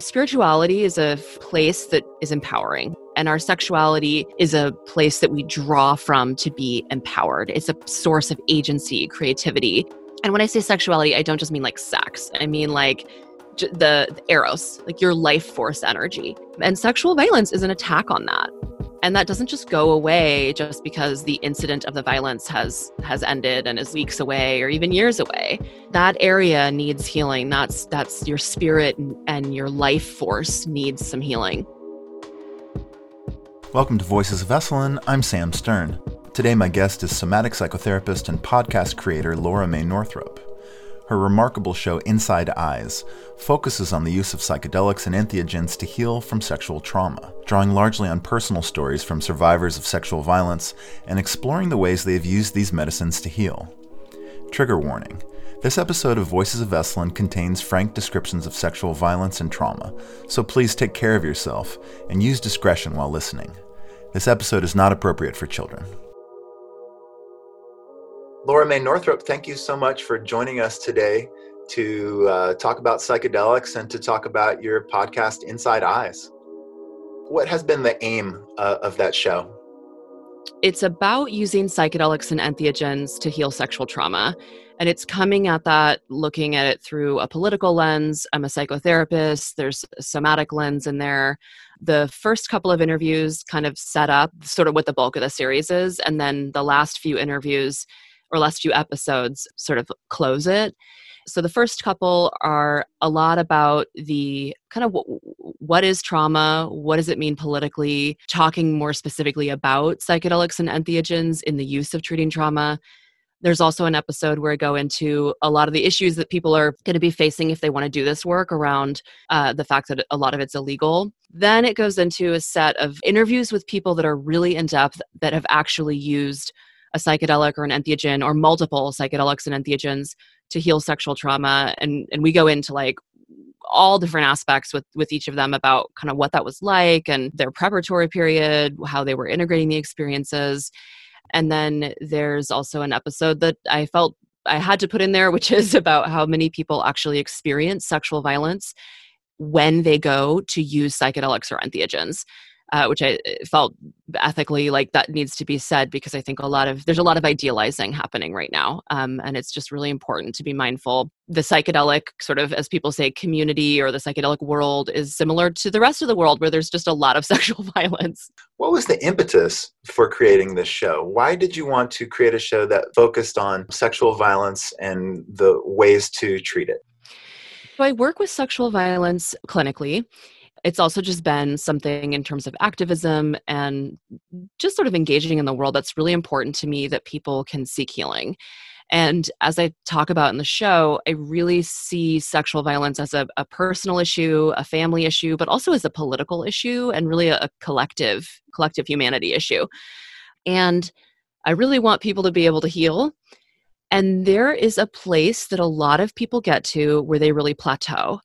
Spirituality is a place that is empowering, and our sexuality is a place that we draw from to be empowered. It's a source of agency, creativity. And when I say sexuality, I don't just mean like sex, I mean like the, the eros, like your life force energy. And sexual violence is an attack on that and that doesn't just go away just because the incident of the violence has has ended and is weeks away or even years away. That area needs healing. That's that's your spirit and your life force needs some healing. Welcome to voices of esalen. I'm sam stern. Today my guest is somatic psychotherapist and podcast creator laura mae northrup her remarkable show Inside Eyes focuses on the use of psychedelics and entheogens to heal from sexual trauma, drawing largely on personal stories from survivors of sexual violence and exploring the ways they have used these medicines to heal. Trigger warning. This episode of Voices of Esalen contains frank descriptions of sexual violence and trauma, so please take care of yourself and use discretion while listening. This episode is not appropriate for children. Laura Mae Northrup, thank you so much for joining us today to uh, talk about psychedelics and to talk about your podcast, Inside Eyes. What has been the aim uh, of that show? It's about using psychedelics and entheogens to heal sexual trauma. And it's coming at that, looking at it through a political lens. I'm a psychotherapist, there's a somatic lens in there. The first couple of interviews kind of set up sort of what the bulk of the series is. And then the last few interviews or last few episodes sort of close it. So the first couple are a lot about the kind of w- what is trauma, what does it mean politically, talking more specifically about psychedelics and entheogens in the use of treating trauma. There's also an episode where I go into a lot of the issues that people are going to be facing if they want to do this work around uh, the fact that a lot of it's illegal. Then it goes into a set of interviews with people that are really in depth that have actually used a psychedelic or an entheogen or multiple psychedelics and entheogens to heal sexual trauma. And and we go into like all different aspects with with each of them about kind of what that was like and their preparatory period how they were integrating the experiences. And then there's also an episode that i felt i had to put in there which is about how many people actually experience sexual violence when they go to use psychedelics or entheogens uh, which I uh, felt ethically like that needs to be said because I think a lot of there's a lot of idealizing happening right now, um, and it's just really important to be mindful. The psychedelic sort of, as people say, community or the psychedelic world is similar to the rest of the world where there's just a lot of sexual violence. What was the impetus for creating this show? Why did you want to create a show that focused on sexual violence and the ways to treat it? So I work with sexual violence clinically it's also just been something in terms of activism and just sort of engaging in the world that's really important to me that people can seek healing. And as I talk about in the show, I really see sexual violence as a, a personal issue, a family issue, but also as a political issue and really a, a collective, collective humanity issue. And I really want people to be able to heal. And there is a place that a lot of people get to where they really plateau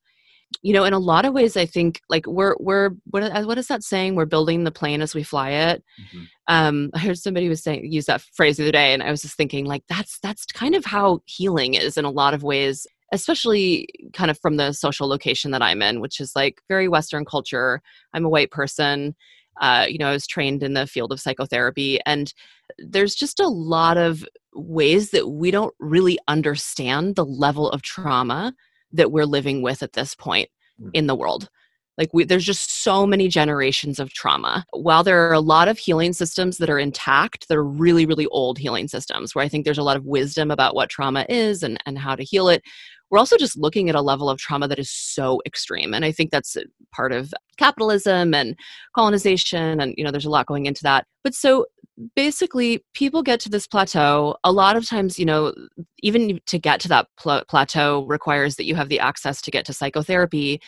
you know in a lot of ways i think like we're we're what, uh, what is that saying? We're building the plane as we fly it. Mm-hmm. um i heard somebody was saying use that phrase the other day and i was just thinking like that's that's kind of how healing is in a lot of ways especially kind of from the social location that i'm in which is like very western culture. I'm a white person. Uh, you know i was trained in the field of psychotherapy and there's just a lot of ways that we don't really understand the level of trauma that we're living with at this point mm. in the world. Like we, there's just so many generations of trauma. While there are a lot of healing systems that are intact that are really really old healing systems where i think there's a lot of wisdom about what trauma is and, and how to heal it. We're also just looking at a level of trauma that is so extreme and i think that's part of capitalism and colonization and you know there's a lot going into that. But so basically people get to this plateau. A lot of times you know even to get to that pl- plateau requires that you have the access to get to psychotherapy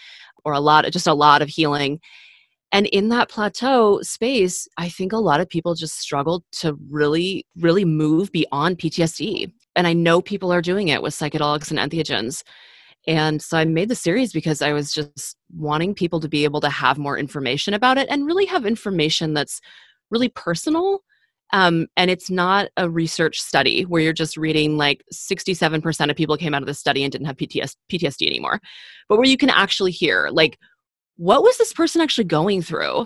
or a lot just a lot of healing. And in that plateau space i think a lot of people just struggle to really really move beyond ptsd and i know people are doing it with psychedelics and entheogens. And so i made the series because i was just wanting people to be able to have more information about it and really have information that's really personal um, and it's not a research study where you're just reading like 67% of people came out of the study and didn't have PTS- PTSD anymore, but where you can actually hear like what was this person actually going through?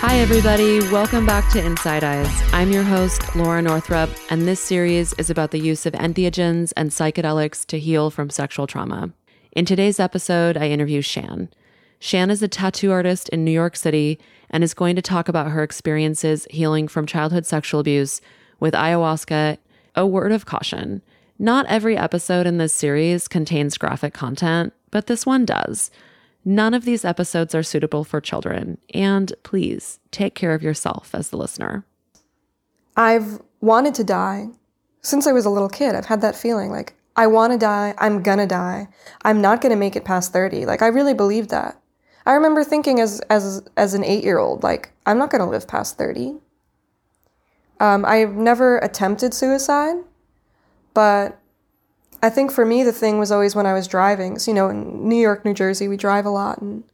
Hi, everybody. Welcome back to Inside Eyes. I'm your host, Laura Northrup, and this series is about the use of entheogens and psychedelics to heal from sexual trauma. In today's episode, I interview Shan. Shan is a tattoo artist in New York City and is going to talk about her experiences healing from childhood sexual abuse with ayahuasca. A word of caution not every episode in this series contains graphic content, but this one does. None of these episodes are suitable for children, and please take care of yourself as the listener. I've wanted to die since I was a little kid. I've had that feeling like, I want to die, I'm gonna die, I'm not gonna make it past 30. Like, I really believed that. I remember thinking as, as, as an eight year old, like, I'm not gonna live past 30. Um, I've never attempted suicide, but I think for me, the thing was always when I was driving. So, you know, in New York, New Jersey, we drive a lot, and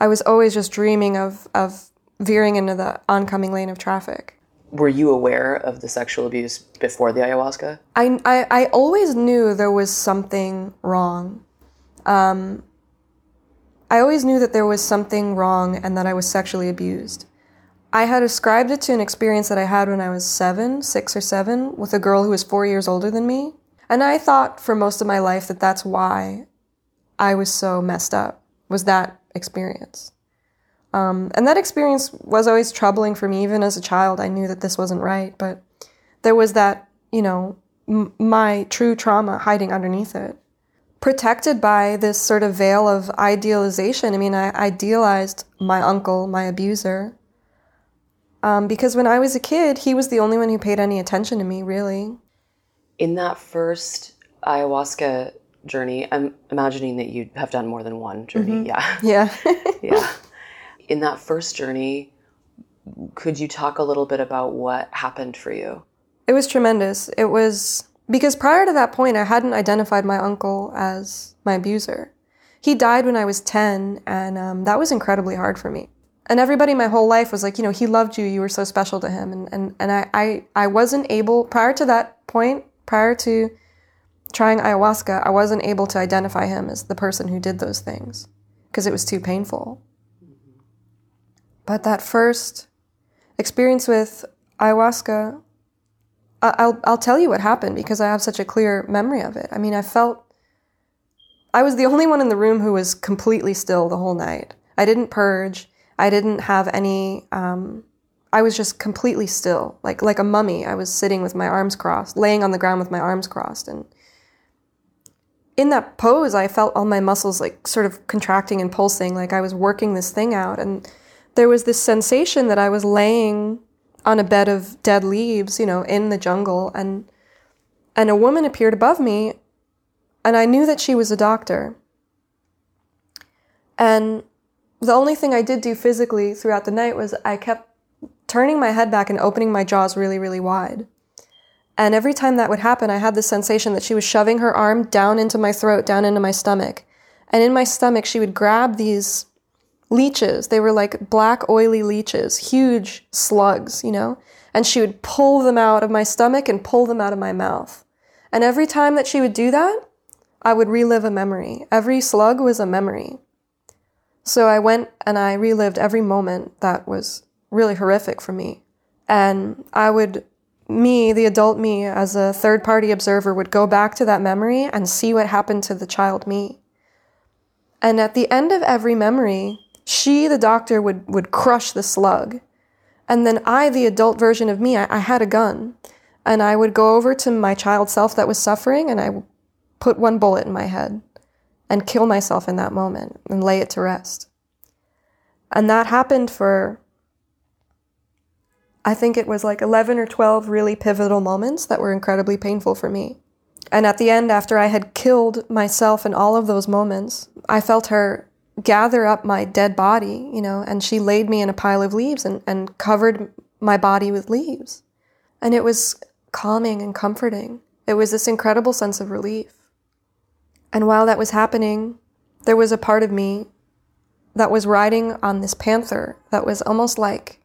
I was always just dreaming of, of veering into the oncoming lane of traffic. Were you aware of the sexual abuse before the ayahuasca? I, I, I always knew there was something wrong. Um, I always knew that there was something wrong and that I was sexually abused. I had ascribed it to an experience that I had when I was seven, six or seven, with a girl who was four years older than me. And I thought for most of my life that that's why I was so messed up, was that experience. Um, and that experience was always troubling for me, even as a child. I knew that this wasn't right, but there was that, you know, m- my true trauma hiding underneath it. Protected by this sort of veil of idealization. I mean, I idealized my uncle, my abuser, um, because when I was a kid, he was the only one who paid any attention to me, really in that first ayahuasca journey, I'm imagining that you have done more than one journey. Mm-hmm. Yeah. Yeah. yeah. In that first journey, could you talk a little bit about what happened for you? It was tremendous. It was because prior to that point, I hadn't identified my uncle as my abuser. He died when I was 10, and um, that was incredibly hard for me. And everybody my whole life was like, you know, he loved you, you were so special to him. And, and, and I, I, I wasn't able, prior to that point, prior to trying ayahuasca, I wasn't able to identify him as the person who did those things because it was too painful. But that first experience with ayahuasca, I'll, I'll tell you what happened because I have such a clear memory of it. I mean, I felt I was the only one in the room who was completely still the whole night. I didn't purge. I didn't have any um, I was just completely still, like like a mummy. I was sitting with my arms crossed, laying on the ground with my arms crossed, and in that pose, I felt all my muscles like sort of contracting and pulsing, like I was working this thing out. And there was this sensation that I was laying on a bed of dead leaves, you know, in the jungle, and and a woman appeared above me, and I knew that she was a doctor. And the only thing I did do physically throughout the night was I kept turning my head back and opening my jaws really, really wide. And every time that would happen, I had the sensation that she was shoving her arm down into my throat, down into my stomach. And in my stomach, she would grab these leeches. They were like black, oily leeches, huge slugs, you know? And she would pull them out of my stomach and pull them out of my mouth. And every time that she would do that, I would relive a memory. Every slug was a memory. So I went and I relived every moment that was really horrific for me. And I would, me, the adult me, as a third party observer, would go back to that memory and see what happened to the child me. And at the end of every memory, she, the doctor, would, would crush the slug. And then I, the adult version of me, I, I had a gun. And I would go over to my child self that was suffering and I put one bullet in my head and kill myself in that moment and lay it to rest. And that happened for I think it was like 11 or 12 really pivotal moments that were incredibly painful for me. And at the end, after I had killed myself in all of those moments, I felt her gather up my dead body, you know, and she laid me in a pile of leaves and, and covered my body with leaves. And it was calming and comforting. It was this incredible sense of relief. And while that was happening, there was a part of me that was riding on this panther that was almost like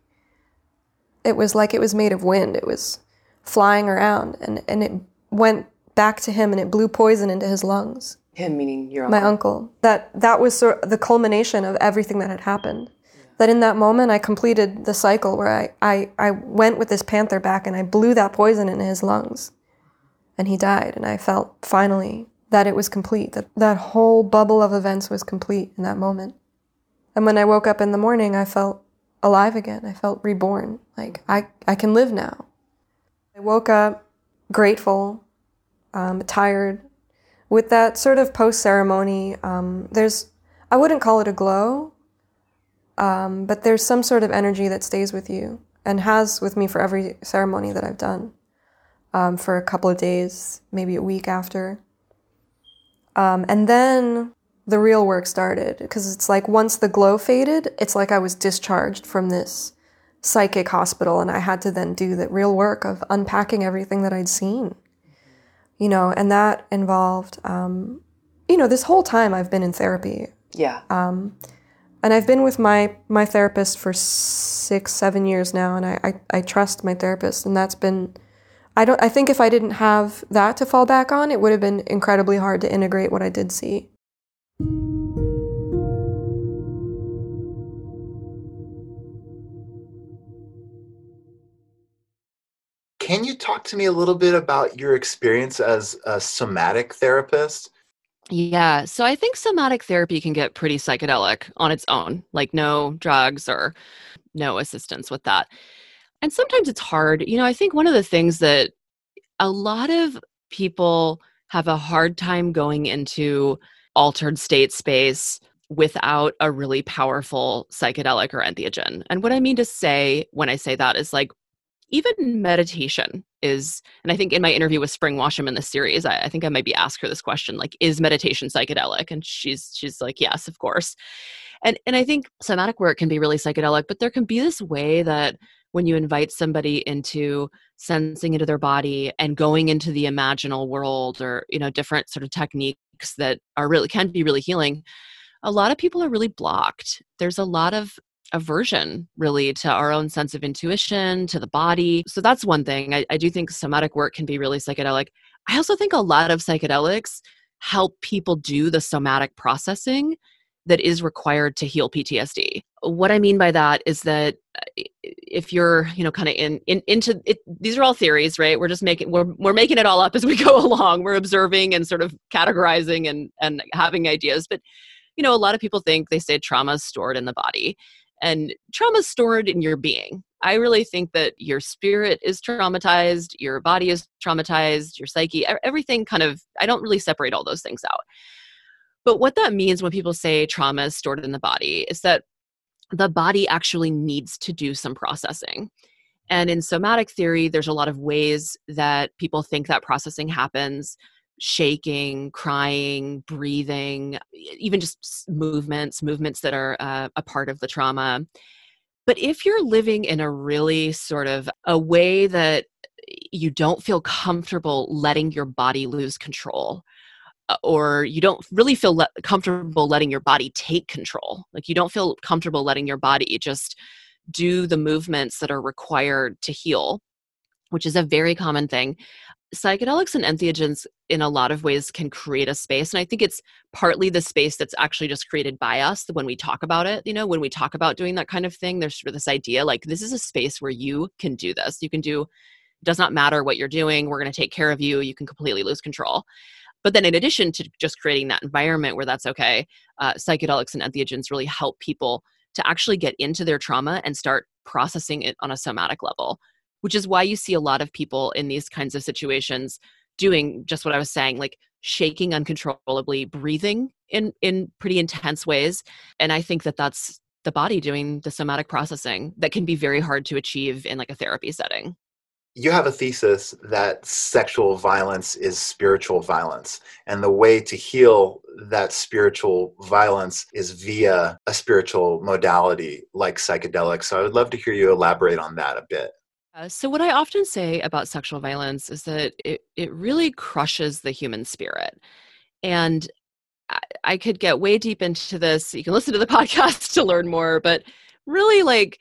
it was like it was made of wind. It was flying around and, and it went back to him and it blew poison into his lungs. Him meaning your uncle. My uncle. That that was sort of the culmination of everything that had happened. That in that moment I completed the cycle where I, I, I went with this panther back and I blew that poison into his lungs. And he died. And I felt finally that it was complete, that that whole bubble of events was complete in that moment. And when I woke up in the morning, I felt alive again. I felt reborn. Like I, I can live now. I woke up grateful, um, tired, with that sort of post ceremony. Um, there's, I wouldn't call it a glow, um, but there's some sort of energy that stays with you and has with me for every ceremony that I've done um, for a couple of days, maybe a week after. Um, and then the real work started because it's like once the glow faded, it's like I was discharged from this psychic hospital and I had to then do the real work of unpacking everything that I'd seen. You know, and that involved, um, you know, this whole time I've been in therapy. Yeah. Um, and I've been with my my therapist for six, seven years now, and I, I, I trust my therapist, and that's been. I don't. I think if I didn't have that to fall back on, it would have been incredibly hard to integrate what I did see. Can you talk to me a little bit about your experience as a somatic therapist? Yeah. So I think somatic therapy can get pretty psychedelic on its own, like no drugs or no assistance with that. And sometimes it's hard. You know, I think one of the things that a lot of people have a hard time going into altered state space without a really powerful psychedelic or entheogen. And what I mean to say when I say that is like even meditation is and i think in my interview with spring washam in this series I, I, think i might be asked her this question like is meditation psychedelic? And she's she's like yes of course. And and i think somatic work can be really psychedelic but there can be this way that when you invite somebody into sensing into their body and going into the imaginal world or you know different sort of techniques that are really can be really healing a lot of people are really blocked. There's a lot of aversion really to our own sense of intuition, to the body. So that's one thing. I, I do think somatic work can be really psychedelic. I also think a lot of psychedelics help people do the somatic processing that is required to heal PTSD. What I mean by that is that uh, if you're, you know, kind of in, in into it, these are all theories, right? We're just making we're we're making it all up as we go along. We're observing and sort of categorizing and and having ideas, but you know, a lot of people think they say trauma is stored in the body and trauma is stored in your being. I really think that your spirit is traumatized, your body is traumatized, your psyche, everything kind of, I don't really separate all those things out. But what that means when people say trauma is stored in the body is that the body actually needs to do some processing. And in somatic theory, there's a lot of ways that people think that processing happens shaking, crying, breathing, even just movements, movements that are uh, a part of the trauma. But if you're living in a really sort of a way that you don't feel comfortable letting your body lose control, uh, or you don't really feel le- comfortable letting your body take control, like you don't feel comfortable letting your body just do the movements that are required to heal, which is a very common thing psychedelics and entheogens in a lot of ways can create a space and i think it's partly the space that's actually just created by us when we talk about it you know when we talk about doing that kind of thing there's sort of this idea like this is a space where you can do this. You can do it does not matter what you're doing we're going to take care of you you can completely lose control. But then in addition to just creating that environment where that's okay uh, psychedelics and entheogens really help people to actually get into their trauma and start processing it on a somatic level which is why you see a lot of people in these kinds of situations doing just what I was saying, like shaking uncontrollably, breathing in in pretty intense ways, and I think that that's the body doing the somatic processing that can be very hard to achieve in like a therapy setting. You have a thesis that sexual violence is spiritual violence, and the way to heal that spiritual violence is via a spiritual modality like psychedelics. So I would love to hear you elaborate on that a bit. Uh, so, what I often say about sexual violence is that it, it really crushes the human spirit. And I, I could get way deep into this. You can listen to the podcast to learn more, but really, like,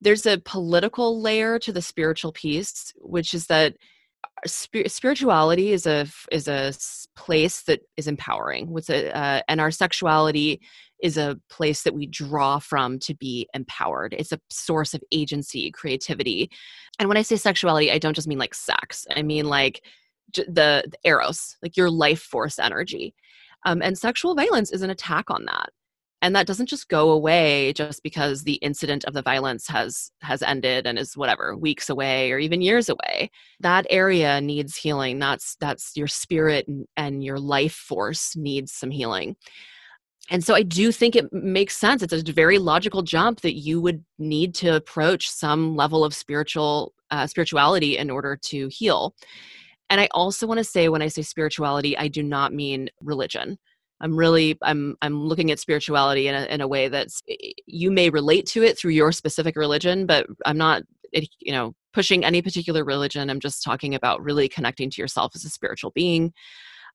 there's a political layer to the spiritual piece, which is that spirituality is a is a place that is empowering with a, uh, and our sexuality is a place that we draw from to be empowered. It's a source of agency creativity. And when i say sexuality i don't just mean like sex. I mean like the, the eros like your life force energy. Um, and sexual violence is an attack on that. And that doesn't just go away just because the incident of the violence has has ended and is whatever weeks away or even years away. That area needs healing. That's that's your spirit and, and your life force needs some healing and so i do think it makes sense. It's a very logical jump that you would need to approach some level of spiritual uh, spirituality in order to heal. And i also want to say when i say spirituality i do not mean religion. I'm really I'm I'm looking at spirituality in a in a way that's you may relate to it through your specific religion, but I'm not you know pushing any particular religion. I'm just talking about really connecting to yourself as a spiritual being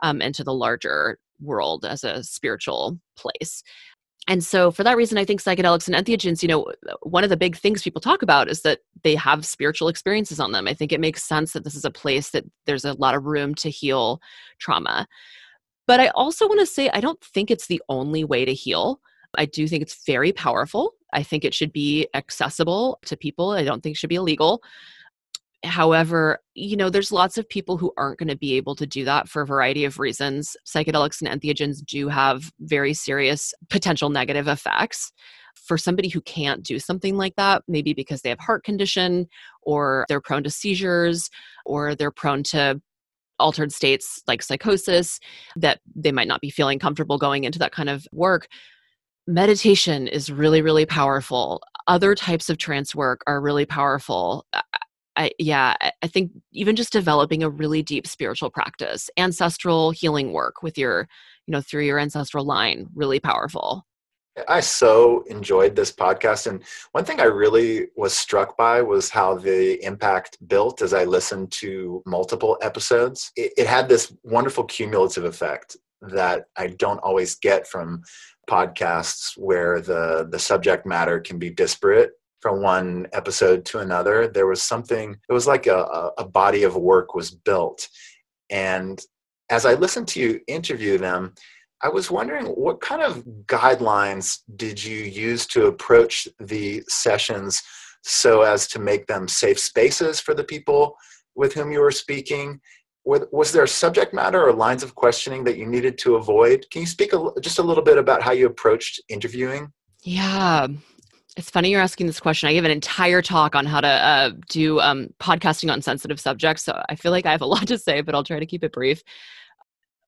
um, and to the larger world as a spiritual place. And so, for that reason, I think psychedelics and entheogens, you know, one of the big things people talk about is that they have spiritual experiences on them. I think it makes sense that this is a place that there's a lot of room to heal trauma. But I also want to say, I don't think it's the only way to heal. I do think it's very powerful. I think it should be accessible to people. I don't think it should be illegal. However, you know, there's lots of people who aren't going to be able to do that for a variety of reasons. Psychedelics and entheogens do have very serious potential negative effects. For somebody who can't do something like that, maybe because they have heart condition or they're prone to seizures or they're prone to altered states like psychosis that they might not be feeling comfortable going into that kind of work meditation is really really powerful other types of trance work are really powerful I, yeah, I think even just developing a really deep spiritual practice, ancestral healing work with your, you know, through your ancestral line, really powerful. I so enjoyed this podcast. And one thing I really was struck by was how the impact built as I listened to multiple episodes. It, it, had this wonderful cumulative effect that I don't always get from podcasts where the, the subject matter can be disparate from one episode to another. There was something, it was like a, a body of work was built. And as I listened to you interview them, I was wondering what kind of guidelines did you use to approach the sessions so as to make them safe spaces for the people with whom you were speaking? Was there a subject matter or lines of questioning that you needed to avoid? Can you speak a, just a little bit about how you approached interviewing? Yeah, it's funny you're asking this question. I gave an entire talk on how to uh, do um, podcasting on sensitive subjects. So I feel like I have a lot to say, but I'll try to keep it brief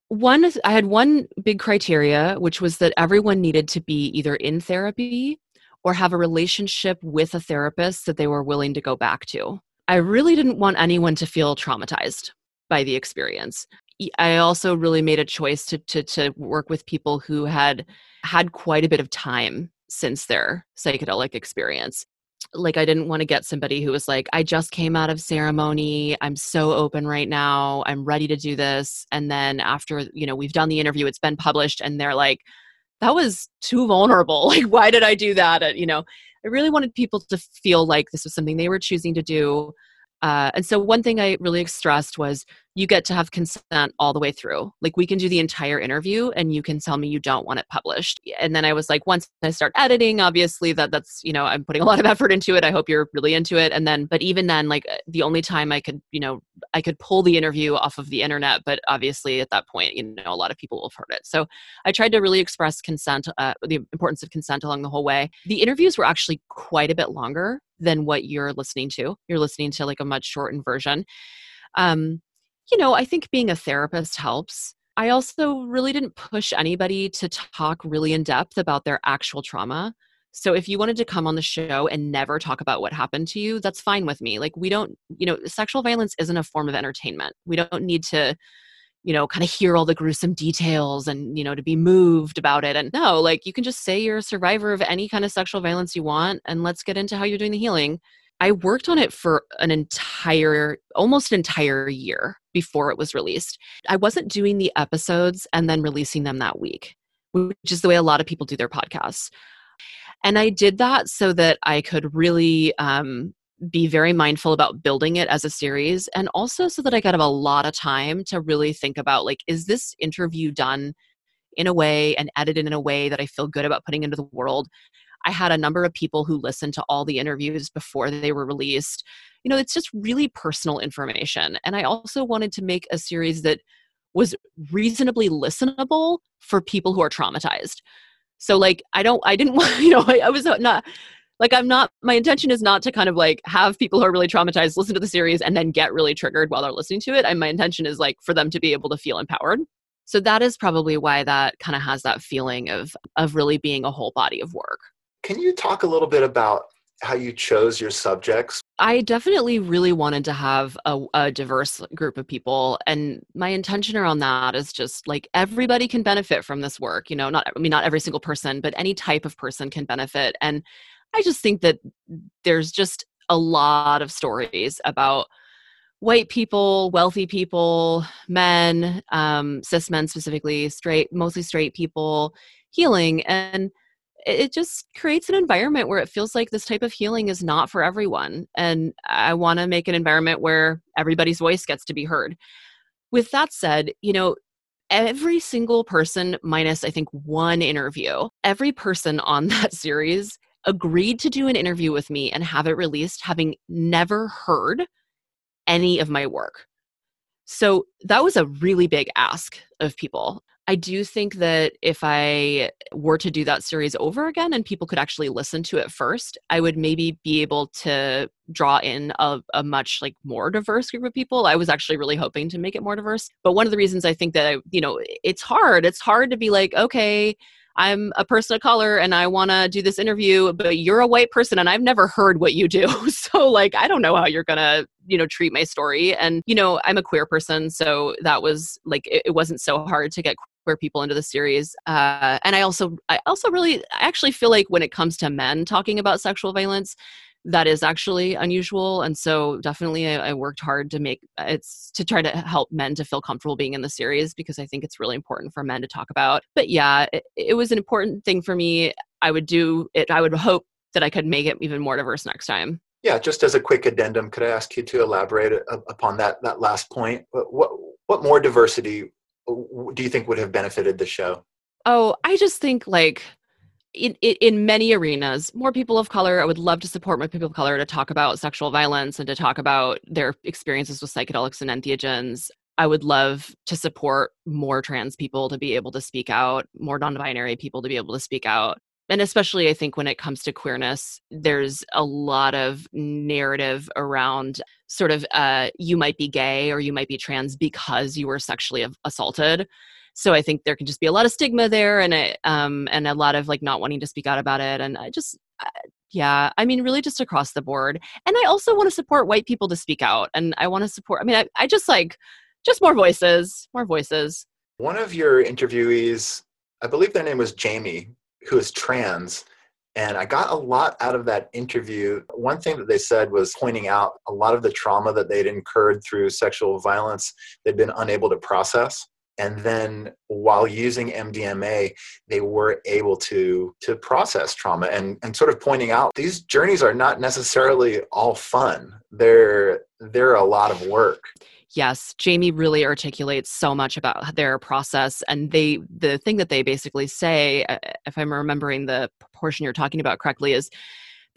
one i had one big criteria which was that everyone needed to be either in therapy or have a relationship with a therapist that they were willing to go back to i really didn't want anyone to feel traumatized by the experience i also really made a choice to to, to work with people who had had quite a bit of time since their psychedelic experience like I didn't want to get somebody who was like, I just came out of ceremony. I'm so open right now. I'm ready to do this. And then after, you know, we've done the interview, it's been published, and they're like, that was too vulnerable. Like, why did I do that? Uh, you know, I really wanted people to feel like this was something they were choosing to do. Uh, and so one thing I really stressed was you get to have consent all the way through. Like we can do the entire interview and you can tell me you don't want it published. And then I was like, once I start editing, obviously that that's, you know, I'm putting a lot of effort into it. I hope you're really into it. And then, but even then, like uh, the only time I could, you know, I could pull the interview off of the internet, but obviously at that point, you know, a lot of people will have heard it. So I tried to really express consent, uh, the importance of consent along the whole way. The interviews were actually quite a bit longer than what you're listening to. You're listening to like a much shortened version. Um, you know, I think being a therapist helps. I also really didn't push anybody to talk really in depth about their actual trauma. So if you wanted to come on the show and never talk about what happened to you, that's fine with me. Like we don't, you know, sexual violence isn't a form of entertainment. We don't need to, you know, kind of hear all the gruesome details and, you know, to be moved about it. And no, like you can just say you're a survivor of any kind of sexual violence you want and let's get into how you're doing the healing. I worked on it for an entire, almost entire year before it was released. I wasn't doing the episodes and then releasing them that week, which is the way a lot of people do their podcasts. And I did that so that I could really um, be very mindful about building it as a series and also so that I got a lot of time to really think about like, is this interview done in a way and edited in a way that I feel good about putting into the world? I had a number of people who listened to all the interviews before they were released. You know, it's just really personal information. And I also wanted to make a series that was reasonably listenable for people who are traumatized. So, like, I don't, I didn't want, you know, I, I was not, like i'm not my intention is not to kind of like have people who are really traumatized listen to the series and then get really triggered while they're listening to it and my intention is like for them to be able to feel empowered so that is probably why that kind of has that feeling of of really being a whole body of work can you talk a little bit about how you chose your subjects? I definitely really wanted to have a, a, diverse group of people. And my intention around that is just like everybody can benefit from this work. You know, not, I mean, not every single person, but any type of person can benefit. And I just think that there's just a lot of stories about white people, wealthy people, men, um, cis men specifically, straight, mostly straight people healing. And it just creates an environment where it feels like this type of healing is not for everyone. And I want to make an environment where everybody's voice gets to be heard. With that said, you know, every single person, minus I think one interview, every person on that series agreed to do an interview with me and have it released having never heard any of my work. So that was a really big ask of people. I do think that if I were to do that series over again and people could actually listen to it first, I would maybe be able to draw in a, a, much like more diverse group of people. I was actually really hoping to make it more diverse. But one of the reasons I think that I, you know, it's hard. It's hard to be like, okay, I'm a person of color and I want to do this interview, but you're a white person and I've never heard what you do. So, like, I don't know how you're going to, you know, treat my story. And, you know, I'm a queer person. So that was like, it, it wasn't so hard to get queer people into the series. Uh, and I also, I also really, I actually feel like when it comes to men talking about sexual violence, that is actually unusual and so definitely I, I, worked hard to make uh, it's to try to help men to feel comfortable being in the series because i think it's really important for men to talk about. But yeah it, it was an important thing for me. I would do it i would hope that i could make it even more diverse next time. Yeah just as a quick addendum could i ask you to elaborate uh, upon that that last point? Uh, what what more diversity do you think would have benefited the show? Oh i just think like in, in many arenas, more people of color. I would love to support more people of color to talk about sexual violence and to talk about their experiences with psychedelics and entheogens. I would love to support more trans people to be able to speak out, more non binary people to be able to speak out. And especially, I think when it comes to queerness, there's a lot of narrative around sort of uh, you might be gay or you might be trans because you were sexually assaulted so I think there can just be a lot of stigma there, and it, um, and a lot of like not wanting to speak out about it, and I just. yeah, I mean, really just across the board. And I also want to support white people to speak out. And I want to support, I mean, I, I just like, just more voices, more voices. One of your interviewees, I believe their name was Jamie, who is trans. And I got a lot out of that interview. One thing that they said was pointing out a lot of the trauma that they'd incurred through sexual violence, they'd been unable to process and then while using mdma they were able to to process trauma and and sort of pointing out these journeys are not necessarily all fun. They're they're a lot of work. Yes jamie really articulates so much about their process and they the thing that they basically say uh, if i'm remembering the portion you're talking about correctly is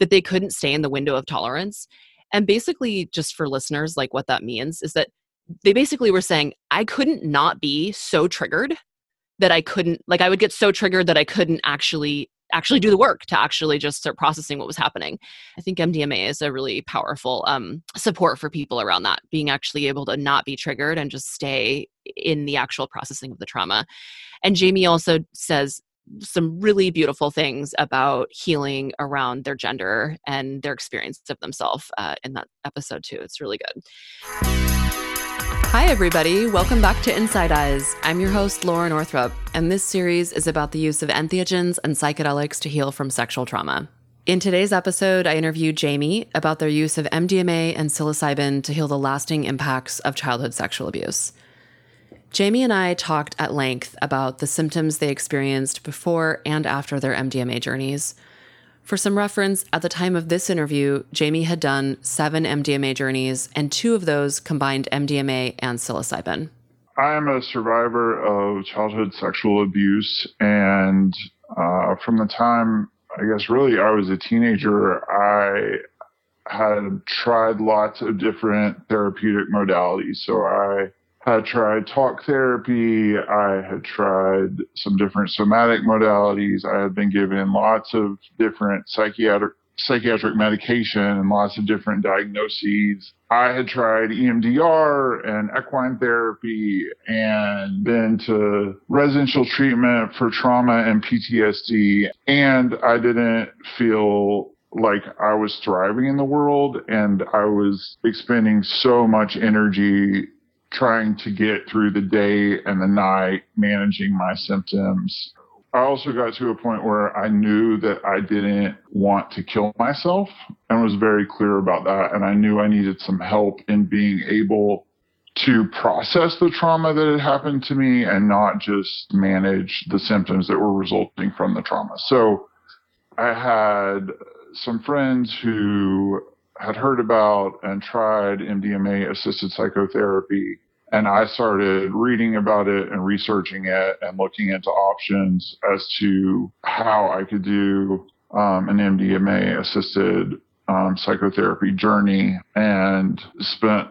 that they couldn't stay in the window of tolerance. And basically just for listeners like what that means is that they basically were saying I couldn't not be so triggered that I couldn't like I would get so triggered that I couldn't actually actually do the work to actually just start processing what was happening. I think MDMA is a really powerful um, support for people around that, being actually able to not be triggered and just stay in the actual processing of the trauma. And Jamie also says some really beautiful things about healing around their gender and their experience of themselves uh, in that episode too. It's really good. Hi, everybody. Welcome back to Inside Eyes. I'm your host, Laura Northrup, and this series is about the use of entheogens and psychedelics to heal from sexual trauma. In today's episode, I interviewed Jamie about their use of MDMA and psilocybin to heal the lasting impacts of childhood sexual abuse. Jamie and I talked at length about the symptoms they experienced before and after their MDMA journeys For some reference, at the time of this interview, Jamie had done seven MDMA journeys, and two of those combined MDMA and psilocybin. I am a survivor of childhood sexual abuse, and uh, from the time I guess really I was a teenager, I had tried lots of different therapeutic modalities. So I had tried talk therapy. I had tried some different somatic modalities. I had been given lots of different psychiatric psychiatric medication and lots of different diagnoses. I had tried EMDR and equine therapy and been to residential treatment for trauma and PTSD. And I didn't feel like I was thriving in the world and I was expending so much energy trying to get through the day and the night, managing my symptoms. I also got to a point where I knew that I didn't want to kill myself and was very clear about that. And I knew I needed some help in being able to process the trauma that had happened to me and not just manage the symptoms that were resulting from the trauma. So I had some friends who had heard about and tried MDMA assisted psychotherapy. And I started reading about it and researching it and looking into options as to how I could do um, an MDMA assisted um, psychotherapy journey and spent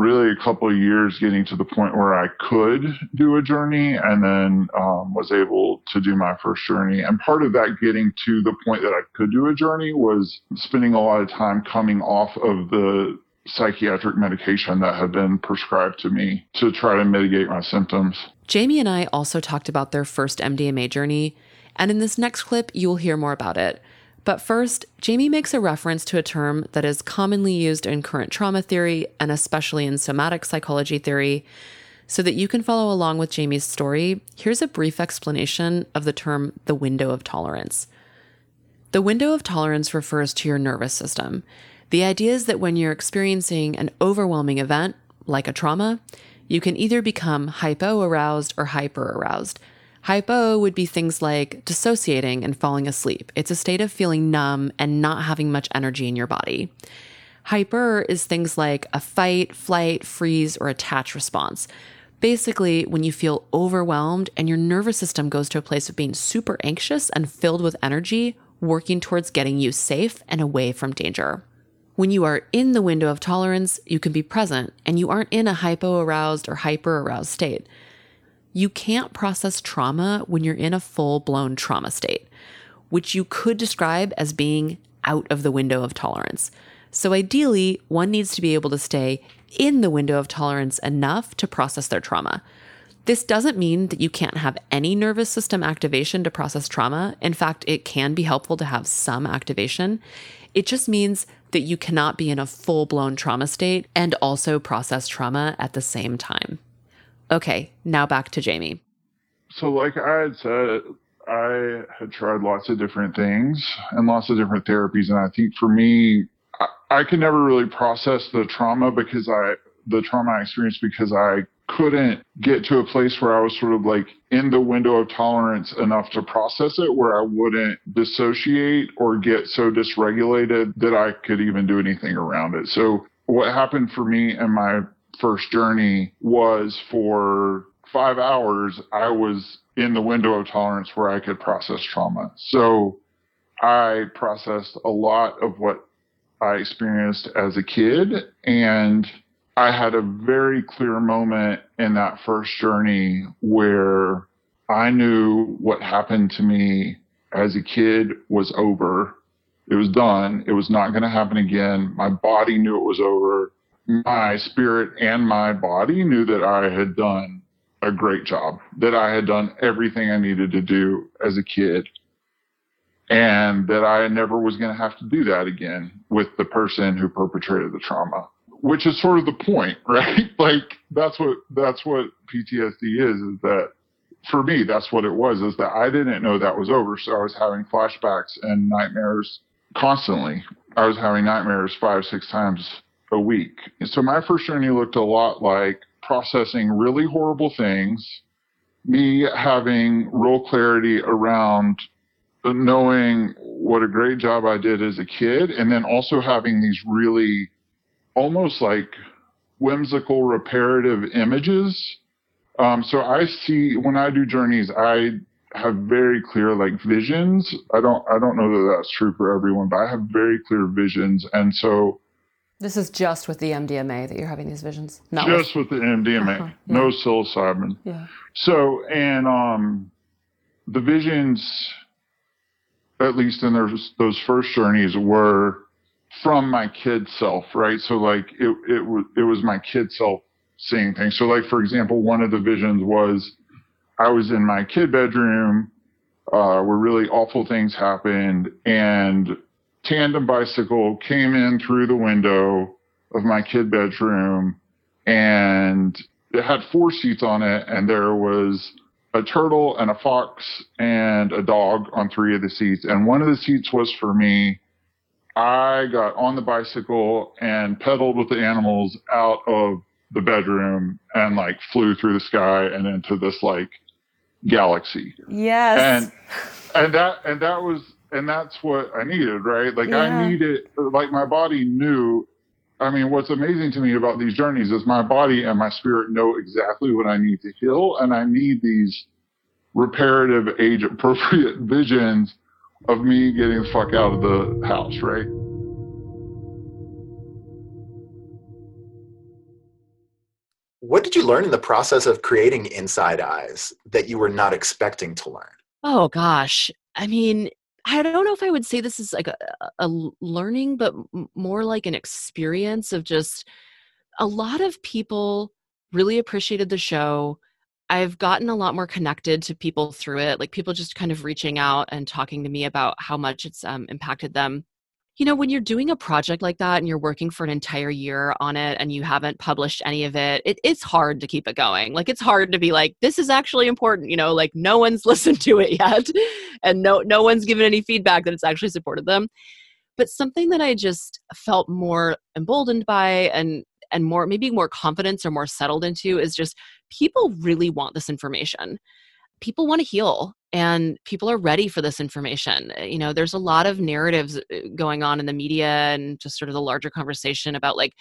really a couple of years getting to the point where I could do a journey and then um, was able to do my first journey. And part of that getting to the point that I could do a journey was spending a lot of time coming off of the psychiatric medication that had been prescribed to me to try to mitigate my symptoms. Jamie and I also talked about their first MDMA journey. And in this next clip, you'll hear more about it. But first, Jamie makes a reference to a term that is commonly used in current trauma theory and especially in somatic psychology theory. So that you can follow along with Jamie's story, here's a brief explanation of the term the window of tolerance. The window of tolerance refers to your nervous system. The idea is that when you're experiencing an overwhelming event, like a trauma, you can either become hypo aroused or hyper aroused. Hypo would be things like dissociating and falling asleep. It's a state of feeling numb and not having much energy in your body. Hyper is things like a fight, flight, freeze, or attach response. Basically, when you feel overwhelmed and your nervous system goes to a place of being super anxious and filled with energy, working towards getting you safe and away from danger. When you are in the window of tolerance, you can be present and you aren't in a hypo aroused or hyper aroused state. You can't process trauma when you're in a full blown trauma state, which you could describe as being out of the window of tolerance. So, ideally, one needs to be able to stay in the window of tolerance enough to process their trauma. This doesn't mean that you can't have any nervous system activation to process trauma. In fact, it can be helpful to have some activation. It just means that you cannot be in a full blown trauma state and also process trauma at the same time. Okay, now back to Jamie. So, like I had said, I had tried lots of different things and lots of different therapies. And I think for me, I, I could never really process the trauma because I, the trauma I experienced because I couldn't get to a place where I was sort of like in the window of tolerance enough to process it where I wouldn't dissociate or get so dysregulated that I could even do anything around it. So what happened for me and my first journey was for five hours, I was in the window of tolerance where I could process trauma. So I processed a lot of what I experienced as a kid. And I had a very clear moment in that first journey where I knew what happened to me as a kid was over. It was done. It was not going to happen again. My body knew it was over my spirit and my body knew that I had done a great job, that I had done everything I needed to do as a kid, and that I never was going to have to do that again with the person who perpetrated the trauma. Which is sort of the point, right? like that's what that's what PTSD is. Is that for me? That's what it was. Is that I didn't know that was over, so I was having flashbacks and nightmares constantly. I was having nightmares five, six times a week. So my first journey looked a lot like processing really horrible things, me having real clarity around knowing what a great job I did as a kid, and then also having these really almost like whimsical reparative images. Um, so I see when I do journeys, I have very clear like visions. I don't I don't know that that's true for everyone, but I have very clear visions, and so this is just with the MDMA that you're having these visions. Not just with, with the MDMA, uh-huh, yeah. no psilocybin. Yeah. So and um, the visions, at least in those those first journeys, were from my kid self, right? So like it it was it was my kid self seeing things. So like for example, one of the visions was I was in my kid bedroom uh, where really awful things happened, and tandem bicycle came in through the window of my kid bedroom, and it had four seats on it, and there was a turtle and a fox and a dog on three of the seats, and one of the seats was for me. I got on the bicycle and pedaled with the animals out of the bedroom and like flew through the sky and into this like galaxy. Yes. And and that and that was and that's what I needed, right? Like yeah. I needed like my body knew I mean, what's amazing to me about these journeys is my body and my spirit know exactly what I need to heal, and I need these reparative, age appropriate visions of me getting the fuck out of the house, right? What did you learn in the process of creating Inside Eyes that you were not expecting to learn? Oh, gosh. I mean, I don't know if I would say this is like a, a learning, but more like an experience of just a lot of people really appreciated the show. I've gotten a lot more connected to people through it, like people just kind of reaching out and talking to me about how much it's um, impacted them you know, when you're doing a project like that and you're working for an entire year on it and you haven't published any of it, it, it's hard to keep it going. Like it's hard to be like, this is actually important, you know, like no one's listened to it yet and no no one's given any feedback that it's actually supported them. But something that I just felt more emboldened by and and more maybe more confidence or more settled into is just people really want this information people want to heal and people are ready for this information. Uh, you know, there's a lot of narratives uh, going on in the media and just sort of the larger conversation about like,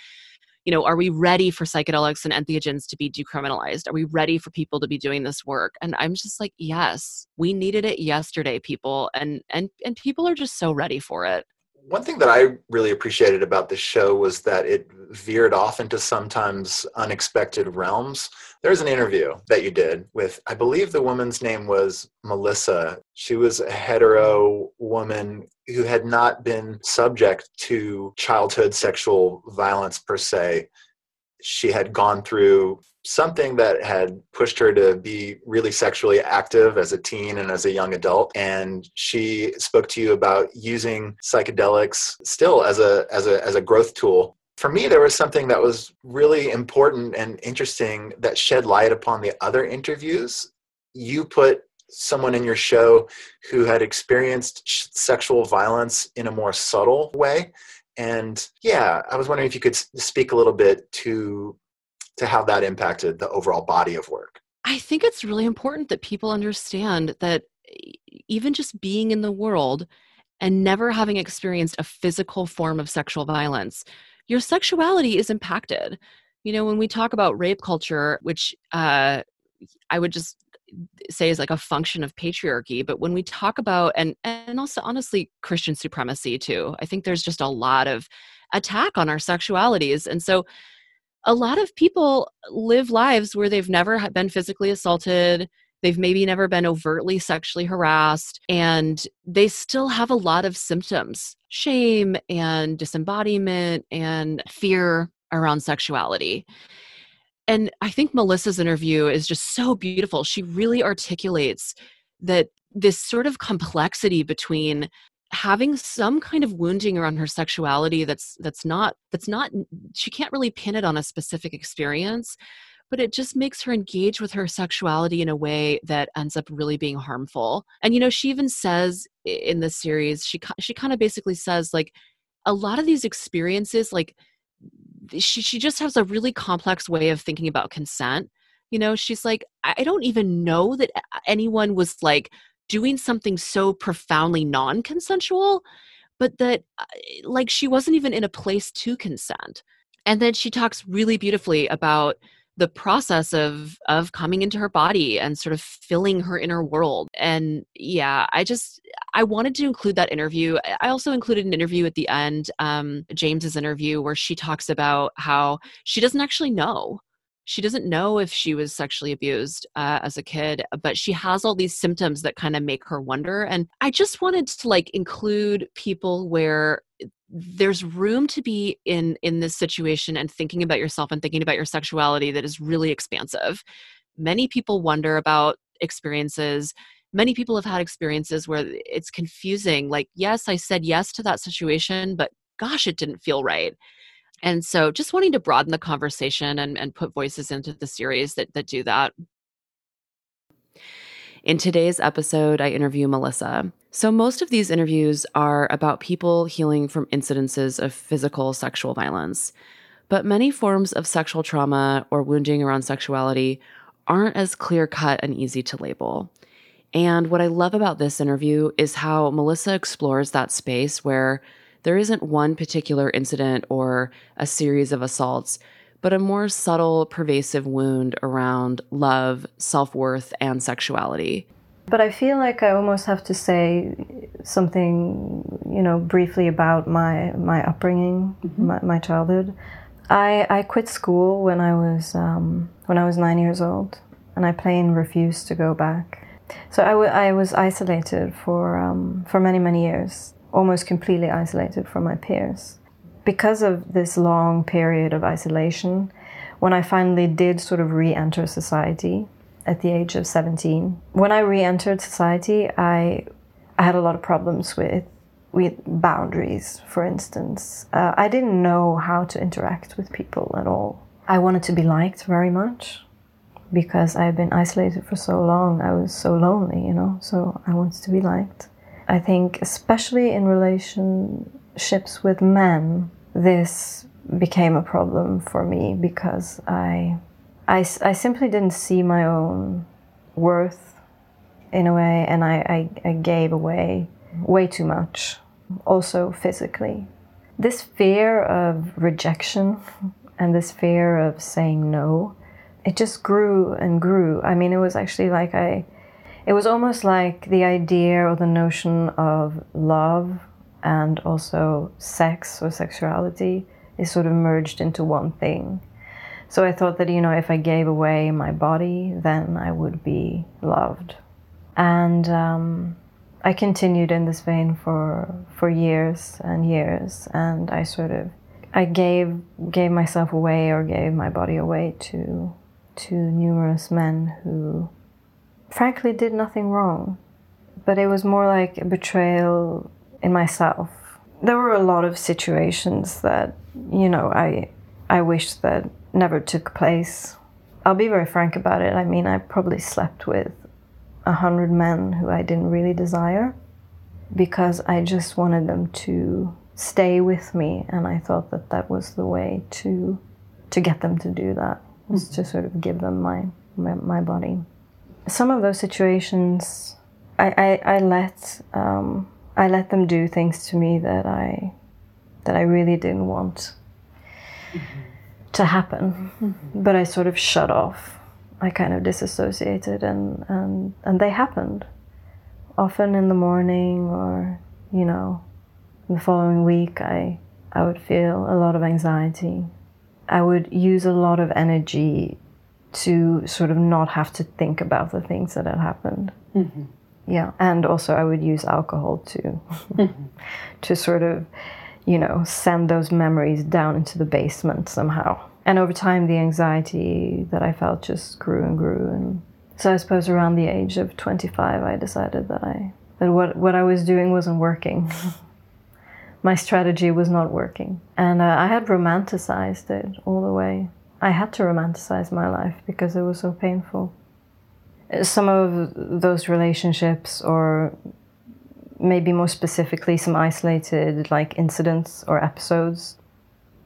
you know, are we ready for psychedelics and entheogens to be decriminalized? Are we ready for people to be doing this work? And I'm just like, yes, we needed it yesterday, people, and and and people are just so ready for it one thing that I really appreciated about this show was that it veered off into sometimes unexpected realms. There's an interview that you did with, I believe the woman's name was Melissa. She was a hetero woman who had not been subject to childhood sexual violence per se. She had gone through something that had pushed her to be really sexually active as a teen and as a young adult. And she spoke to you about using psychedelics still as a as a as a growth tool. For me there was something that was really important and interesting that shed light upon the other interviews. You put someone in your show who had experienced sexual violence in a more subtle way and yeah i was wondering if you could speak a little bit to to how that impacted the overall body of work? I think it's really important that people understand that even just being in the world and never having experienced a physical form of sexual violence, your sexuality is impacted. You know, when we talk about rape culture, which uh, I would just say is like a function of patriarchy but when we talk about and and also honestly christian supremacy too i think there's just a lot of attack on our sexualities and so a lot of people live lives where they've never been physically assaulted they've maybe never been overtly sexually harassed and they still have a lot of symptoms shame and disembodiment and fear around sexuality and i think melissa's interview is just so beautiful. She really articulates that this sort of complexity between having some kind of wounding around her sexuality that's that's not that's not she can't really pin it on a specific experience but it just makes her engage with her sexuality in a way that ends up really being harmful. And you know she even says in this series she she kind of basically says like a lot of these experiences like she she just has a really complex way of thinking about consent you know she's like i don't even know that anyone was like doing something so profoundly non consensual, but that uh, like she wasn't even in a place to consent. And then she talks really beautifully about the process of of coming into her body and sort of filling her inner world. And yeah i just i wanted to include that interview. I also included an interview at the end um, jamie's interview where she talks about how she doesn't actually know. She doesn't know if she was sexually abused uh, as a kid but she has all these symptoms that kind of make her wonder. And i just wanted to like include people where there's room to be in in this situation and thinking about yourself and thinking about your sexuality that is really expansive. Many people wonder about experiences. Many people have had experiences where it's confusing like yes i said yes to that situation but gosh it didn't feel right. And so just wanting to broaden the conversation and, and put voices into the series that, that do that in today's episode, I interview Melissa. So, most of these interviews are about people healing from incidences of physical sexual violence. But many forms of sexual trauma or wounding around sexuality aren't as clear cut and easy to label. And what I love about this interview is how Melissa explores that space where there isn't one particular incident or a series of assaults, but a more subtle, pervasive wound around love, self worth, and sexuality. But I feel like I almost have to say something, you know, briefly about my my upbringing, mm-hmm. my, my, childhood. I I quit school when I was um, when I was nine years old, and I plain refused to go back. So I, w- I was isolated for um, for many many years, almost completely isolated from my peers because of this long period of isolation, when I finally did sort of re enter society at the age of 17, when I re entered society, I, I had a lot of problems with, with boundaries, for instance. Uh, I didn't know how to interact with people at all. I wanted to be liked very much because I had been isolated for so long. I was so lonely, you know, so I wanted to be liked. I think, especially in relationships with men, this became a problem for me because I, I, I simply didn't see my own worth in a way, and I, I, I gave away way too much, also physically. This fear of rejection and this fear of saying no, it just grew and grew. I mean, it was actually like I, it was almost like the idea or the notion of love and also sex or sexuality is sort of merged into one thing. So I thought that, you know, if I gave away my body, then I would be loved. And um, I continued in this vein for, for years and years. And I sort of, I gave, gave myself away or gave my body away to, to numerous men who frankly did nothing wrong. But it was more like a betrayal in myself. There were a lot of situations that, you know, I I wish that never took place. I'll be very frank about it. I mean, I probably slept with a hundred men who I didn't really desire because I just wanted them to stay with me, and I thought that that was the way to to get them to do that was mm-hmm. to sort of give them my, my, my body. Some of those situations, I I, I let um, I let them do things to me that I that I really didn't want mm-hmm. to happen. Mm-hmm. But I sort of shut off. I kind of disassociated and, and and they happened. Often in the morning or, you know, the following week I I would feel a lot of anxiety. I would use a lot of energy to sort of not have to think about the things that had happened. Mm-hmm. Yeah, and also I would use alcohol to to sort of, you know, send those memories down into the basement somehow. And over time, the anxiety that I felt just grew and grew. And so I suppose around the age of 25, I decided that I that what what I was doing wasn't working. My strategy was not working, and uh, I had romanticized it all the way. I had to romanticize my life because it was so painful some of those relationships or maybe more specifically some isolated like incidents or episodes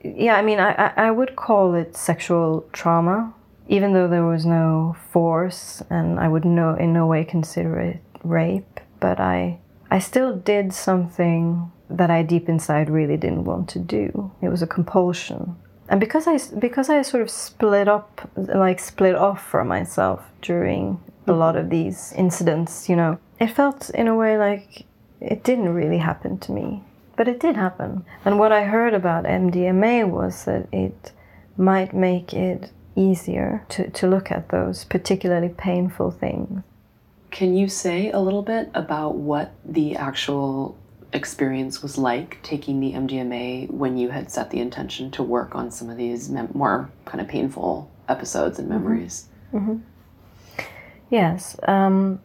yeah i mean i, I would call it sexual trauma even though there was no force and i would no in no way consider it rape, but I I still did something that I deep inside really didn't want to do. It was a compulsion. And because I because I sort of split up like split off from myself during a lot of these incidents, you know, it felt in a way like it didn't really happen to me. But it did happen. And what I heard about MDMA was that it might make it easier to, to look at those particularly painful things. Can you say a little bit about what the actual experience was like taking the MDMA when you had set the intention to work on some of these mem- more kind of painful episodes and mm-hmm. memories? Mm-hmm. Yes. Um,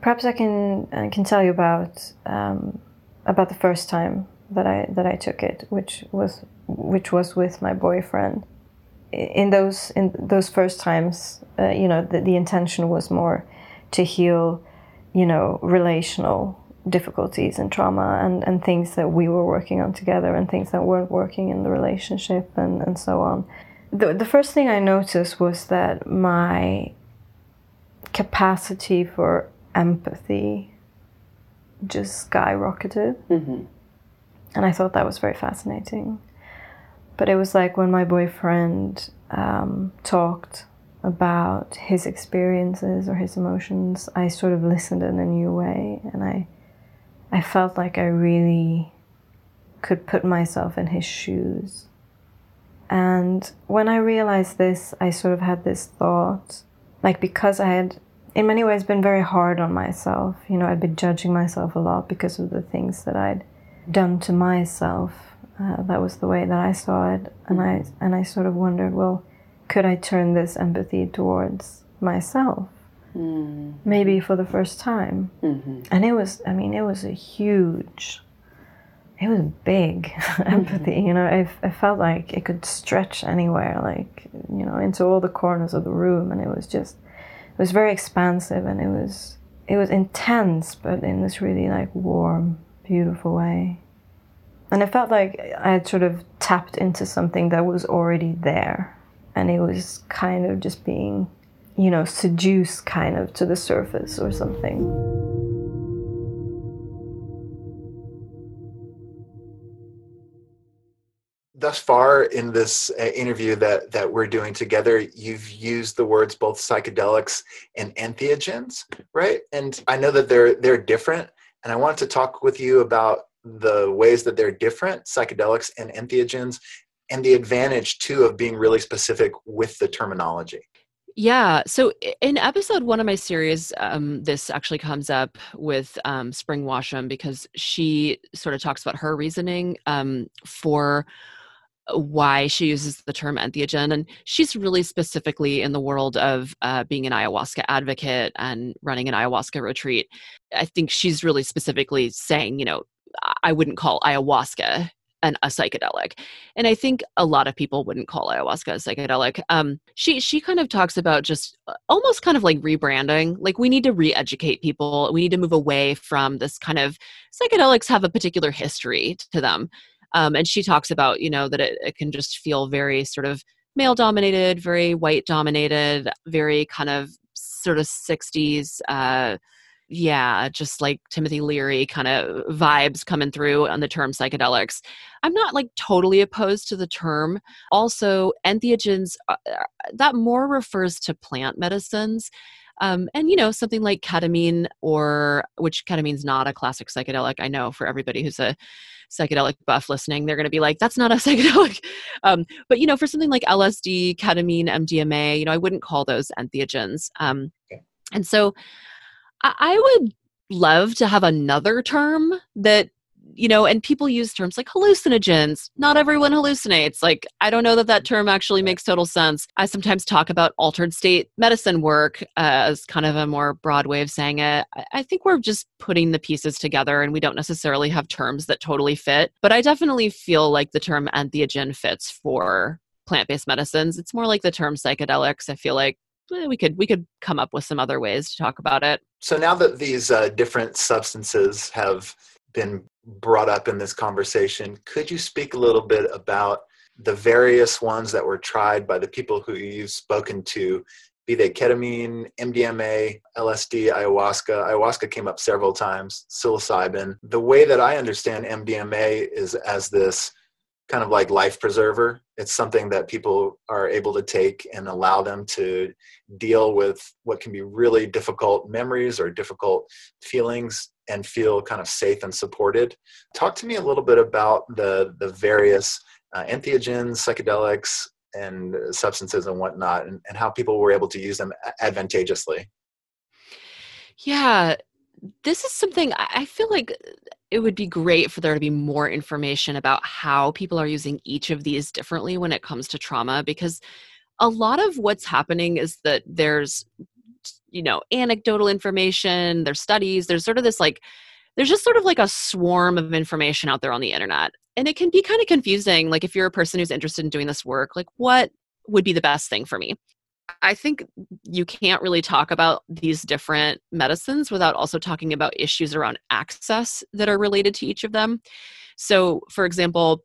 perhaps I can I can tell you about um, about the first time that I that I took it, which was which was with my boyfriend. In those in those first times, uh, you know, the, the intention was more to heal, you know, relational difficulties and trauma and, and things that we were working on together and things that weren't working in the relationship and, and so on. The, the first thing I noticed was that my capacity for empathy just skyrocketed. Mm-hmm. And I thought that was very fascinating. But it was like when my boyfriend um, talked about his experiences or his emotions, I sort of listened in a new way, and I, I felt like I really could put myself in his shoes. And when I realized this, I sort of had this thought, like because I had in many ways been very hard on myself. You know, I'd been judging myself a lot because of the things that I'd done to myself. Uh, that was the way that I saw it, and I and I sort of wondered, well, could I turn this empathy towards myself? Mm. Maybe for the first time. Mm-hmm. And it was, I mean, it was a huge, it was big empathy. Mm-hmm. You know, I, I felt like it could stretch anywhere, like, you know, into all the corners of the room. And it was just, it was very expansive and it was it was intense but in this really like warm beautiful way and i felt like i had sort of tapped into something that was already there and it was kind of just being you know seduced kind of to the surface or something thus far in this uh, interview that that we're doing together you've used the words both psychedelics and entheogens right and i know that they're they're different and i wanted to talk with you about the ways that they're different psychedelics and entheogens and the advantage too of being really specific with the terminology yeah. So in episode one of my series, um, this actually comes up with um, Spring Washam because she sort of talks about her reasoning um, for why she uses the term entheogen. And she's really specifically in the world of uh, being an ayahuasca advocate and running an ayahuasca retreat. I think she's really specifically saying, you know, I wouldn't call ayahuasca an, a psychedelic. And I think a lot of people wouldn't call ayahuasca a psychedelic. Um, she she kind of talks about just uh, almost kind of like rebranding. Like we need to re-educate people. We need to move away from this kind of psychedelics have a particular history to them. Um, and she talks about, you know, that it, it can just feel very sort of male dominated, very white dominated, very kind of sort of 60s. Uh, yeah, just like Timothy Leary kind of vibes coming through on the term psychedelics. I'm not like totally opposed to the term. Also, entheogens, uh, uh that more refers to plant medicines. Um, and you know something like ketamine or which ketamine's not a classic psychedelic i know for everybody who's a psychedelic buff listening they're going to be like that's not a psychedelic. Um, but you know for something like lsd ketamine mdma you know i wouldn't call those entheogens. Um, and so I, I would love to have another term that you know, and people use terms like hallucinogens. Not everyone hallucinates. Like, I don't know that that term actually makes total sense. I sometimes talk about altered state medicine work uh, as kind of a more broad way of saying it. I think we're just putting the pieces together and we don't necessarily have terms that totally fit. But I definitely feel like the term entheogen fits for plant based medicines. It's more like the term psychedelics. I feel like eh, we could we could come up with some other ways to talk about it. So now that these uh, different substances have been brought up in this conversation. Could you speak a little bit about the various ones that were tried by the people who you've spoken to be they ketamine, MDMA, LSD, ayahuasca. Ayahuasca came up several times, psilocybin. The way that I understand MDMA is as this kind of like life preserver. It's something that people are able to take and allow them to deal with what can be really difficult memories or difficult feelings and feel kind of safe and supported. Talk to me a little bit about the the various uh, entheogens, psychedelics, and substances and whatnot, and, and how people were able to use them advantageously. Yeah, this is something I feel like it would be great for there to be more information about how people are using each of these differently when it comes to trauma because a lot of what's happening is that there's you know anecdotal information there's studies there's sort of this like there's just sort of like a swarm of information out there on the internet and it can be kind of confusing like if you're a person who's interested in doing this work like what would be the best thing for me I think you can't really talk about these different medicines without also talking about issues around access that are related to each of them. So, for example,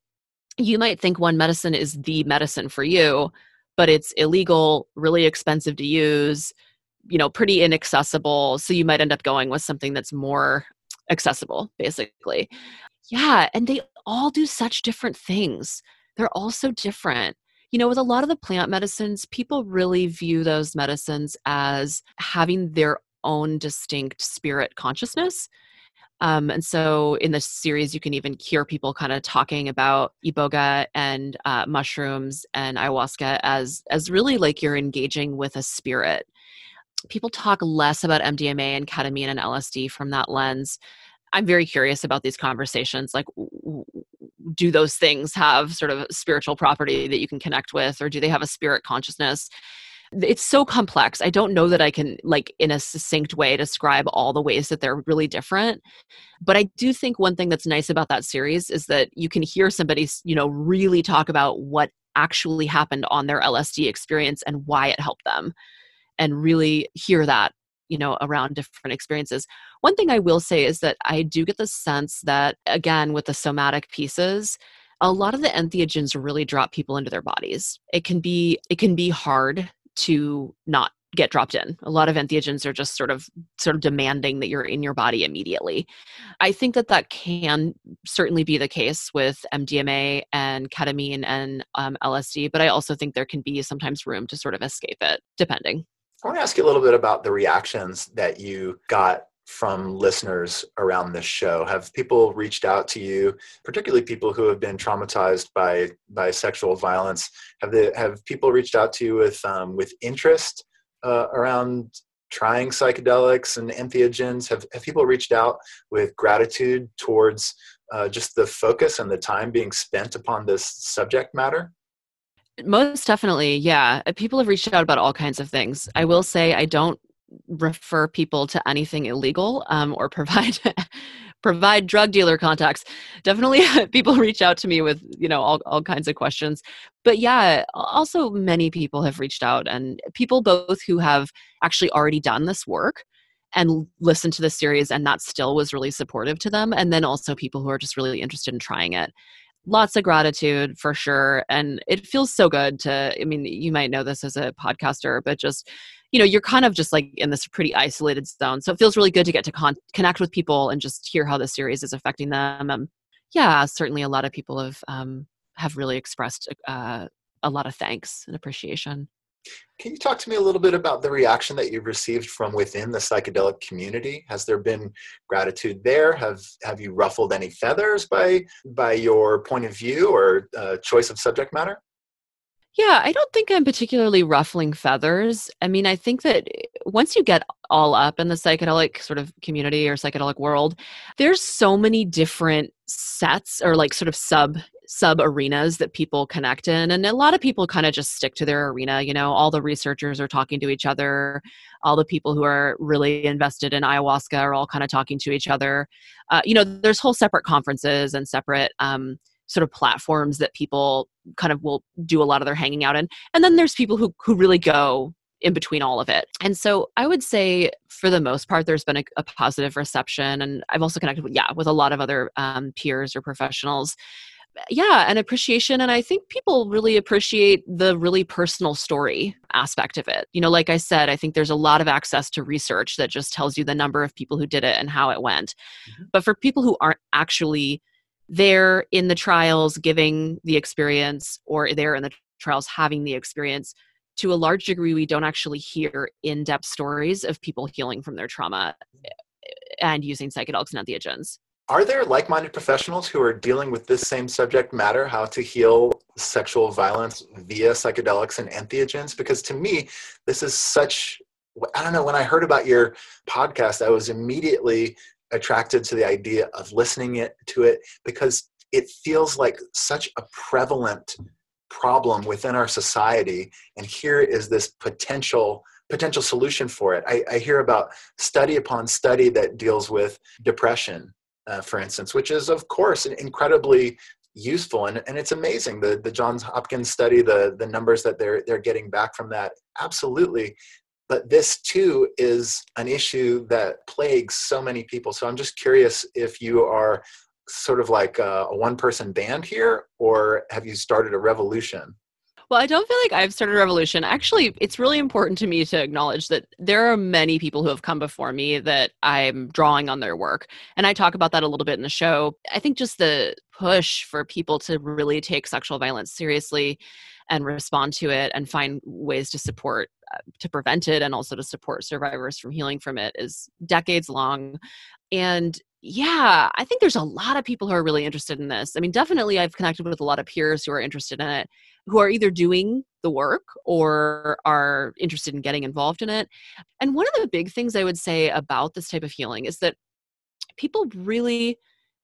you might think one medicine is the medicine for you, but it's illegal, really expensive to use, you know, pretty inaccessible. So you might end up going with something that's more accessible, basically. Yeah, and they all do such different things. They're all so different you know, with a lot of the plant medicines, people really view those medicines as having their own distinct spirit consciousness. Um, and so in the series, you can even hear people kind of talking about iboga and uh, mushrooms and ayahuasca as as really like you're engaging with a spirit. People talk less about MDMA and ketamine and LSD from that lens. I'm very curious about these conversations. Like, do those things have sort of spiritual property that you can connect with, or do they have a spirit consciousness? It's so complex. I don't know that I can, like, in a succinct way, describe all the ways that they're really different. But I do think one thing that's nice about that series is that you can hear somebody, you know, really talk about what actually happened on their LSD experience and why it helped them and really hear that you know around different experiences one thing i will say is that i do get the sense that again with the somatic pieces a lot of the entheogens really drop people into their bodies it can be it can be hard to not get dropped in. A lot of entheogens are just sort of sort of demanding that you're in your body immediately. I think that that can certainly be the case with MDMA and ketamine and um, LSD, but I also think there can be sometimes room to sort of escape it, depending. I want to ask you a little bit about the reactions that you got from listeners around this show. Have people reached out to you, particularly people who have been traumatized by by sexual violence? Have they have people reached out to you with um, with interest uh, around trying psychedelics and entheogens? Have have people reached out with gratitude towards uh, just the focus and the time being spent upon this subject matter? Most definitely, yeah. Uh, people have reached out about all kinds of things. I will say I don't refer people to anything illegal um, or provide provide drug dealer contacts. Definitely, people reach out to me with you know all all kinds of questions. But yeah, also many people have reached out, and people both who have actually already done this work and listened to the series and that still was really supportive to them and then also people who are just really interested in trying it lots of gratitude for sure and it feels so good to i mean you might know this as a podcaster but just you know you're kind of just like in this pretty isolated zone so it feels really good to get to con- connect with people and just hear how the series is affecting them yeah certainly a lot of people have um, have really expressed uh, a lot of thanks and appreciation can you talk to me a little bit about the reaction that you've received from within the psychedelic community? Has there been gratitude there? Have have you ruffled any feathers by by your point of view or uh, choice of subject matter? Yeah, I don't think I'm particularly ruffling feathers. I mean, I think that eh, once you get all up in the psychedelic sort of community or psychedelic world, there's so many different sets or like sort of sub sub arenas that people connect in and a lot of people kind of just stick to their arena you know all the researchers are talking to each other all the people who are really invested in ayahuasca are all kind of talking to each other uh, you know there's whole separate conferences and separate um, sort of platforms that people kind of will do a lot of their hanging out in and then there's people who who really go in between all of it. And so I would say for the most part, there's been a, a positive reception. And I've also connected with, yeah, with a lot of other um, peers or professionals. Yeah, and appreciation. And I think people really appreciate the really personal story aspect of it. You know, like I said, I think there's a lot of access to research that just tells you the number of people who did it and how it went. Mm-hmm. But for people who aren't actually there in the trials giving the experience or there in the trials having the experience, to a large degree, we don't actually hear in depth stories of people healing from their trauma eh, and using psychedelics and entheogens are there like-minded professionals who are dealing with this same subject matter how to heal sexual violence via psychedelics and entheogens? Because to me this is such i don't know when i heard about your podcast i was immediately attracted to the idea of listening it to it because it feels like such a prevalent problem within our society. And here is this potential potential solution for it. I, I hear about study upon study that deals with depression uh, for instance, which is, of course, incredibly useful. And, and it's amazing the the johns hopkins study the the numbers that they're they're getting back from that absolutely. But this too is an issue that plagues so many people. So i'm just curious if you are sort of like a, a one person band here or have you started a revolution well, I don't feel like I've started a revolution. Actually, it's really important to me to acknowledge that there are many people who have come before me that I'm drawing on their work. And I talk about that a little bit in the show. I think just the push for people to really take sexual violence seriously and respond to it and find ways to support uh, to prevent it and also to support survivors from healing from it is decades long and yeah, I think there's a lot of people who are really interested in this. I mean, definitely I've connected with a lot of peers who are interested in it, who are either doing the work or are interested in getting involved in it. And one of the big things I would say about this type of healing is that people really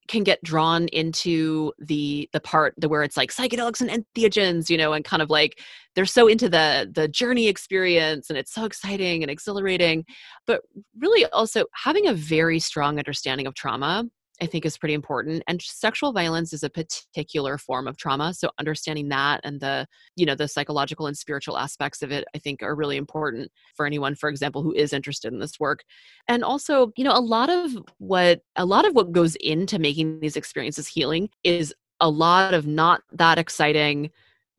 can get drawn into the the part the where it's like psychedelics and entheogens you know and kind of like they're so into the the journey experience and it's so exciting and exhilarating but really also having a very strong understanding of trauma I think is pretty important. And sexual violence is a particular form of trauma. So understanding that and the, you know, the psychological and spiritual aspects of it, I think are really important for anyone, for example, who is interested in this work. And also, you know, a lot of what a lot of what goes into making these experiences healing is a lot of not that exciting,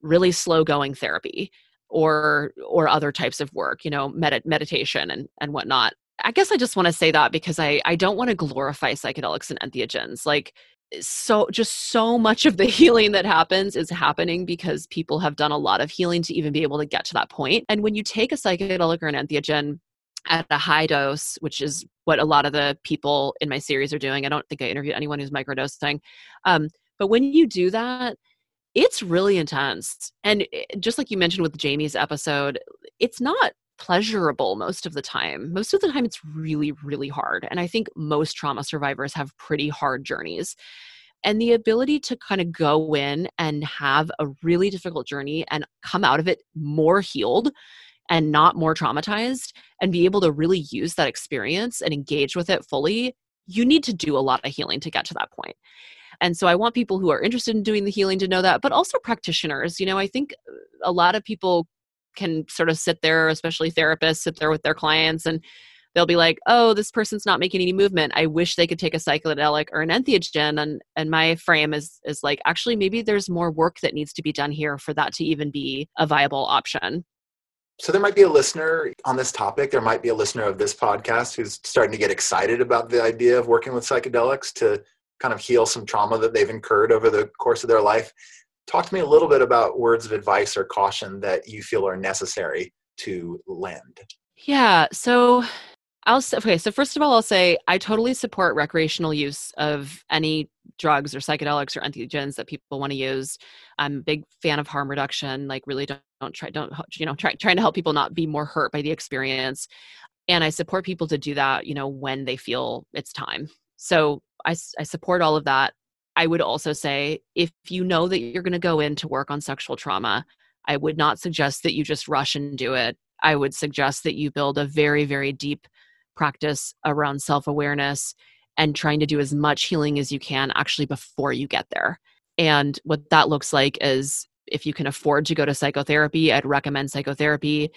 really slow going therapy or or other types of work you know med- meditation and and whatnot I guess I just want to say that because I I don't want to glorify psychedelics and entheogens. Like so just so much of the healing that happens is happening because people have done a lot of healing to even be able to get to that point. And when you take a psychedelic or an entheogen at a high dose, which is what a lot of the people in my series are doing. I don't think I interviewed anyone who's microdosing. Um, but when you do that, it's really intense. And eh, just like you mentioned with Jamie's episode, it's not pleasurable most of the time. Most of the time, it's really, really hard. And I think most trauma survivors have pretty hard journeys. And the ability to kind of go in and have a really difficult journey and come out of it more healed and not more traumatized and be able to really use that experience and engage with it fully, you need to do a lot of healing to get to that point. And so I want people who are interested in doing the healing to know that, but also practitioners. You know, I think a lot of people can sort of sit there, especially therapists, sit there with their clients and they'll be like, "Oh, this person's not making any movement. I wish they could take a psychedelic or an entheogen." And and my frame is is like, actually, maybe there's more work that needs to be done here for that to even be a viable option. So there might be a listener on this topic. There might be a listener of this podcast who's starting to get excited about the idea of working with psychedelics to kind of heal some trauma that they've incurred over the course of their life. Talk to me a little bit about words of advice or caution that you feel are necessary to lend. Yeah. So I'll okay. So first of all, I'll say I totally support recreational use of any drugs or psychedelics or entheogens that people want to use. I'm a big fan of harm reduction. Like, really, don't, don't try, don't you know, try, trying to help people not be more hurt by the experience. And I support people to do that, you know, when they feel it's time. So I, I support all of that. I would also say if you know that you're going to go in to work on sexual trauma, I would not suggest that you just rush and do it. I would suggest that you build a very, very deep practice around self awareness and trying to do as much healing as you can actually before you get there. And what that looks like is if you can afford to go to psychotherapy, I'd recommend psychotherapy.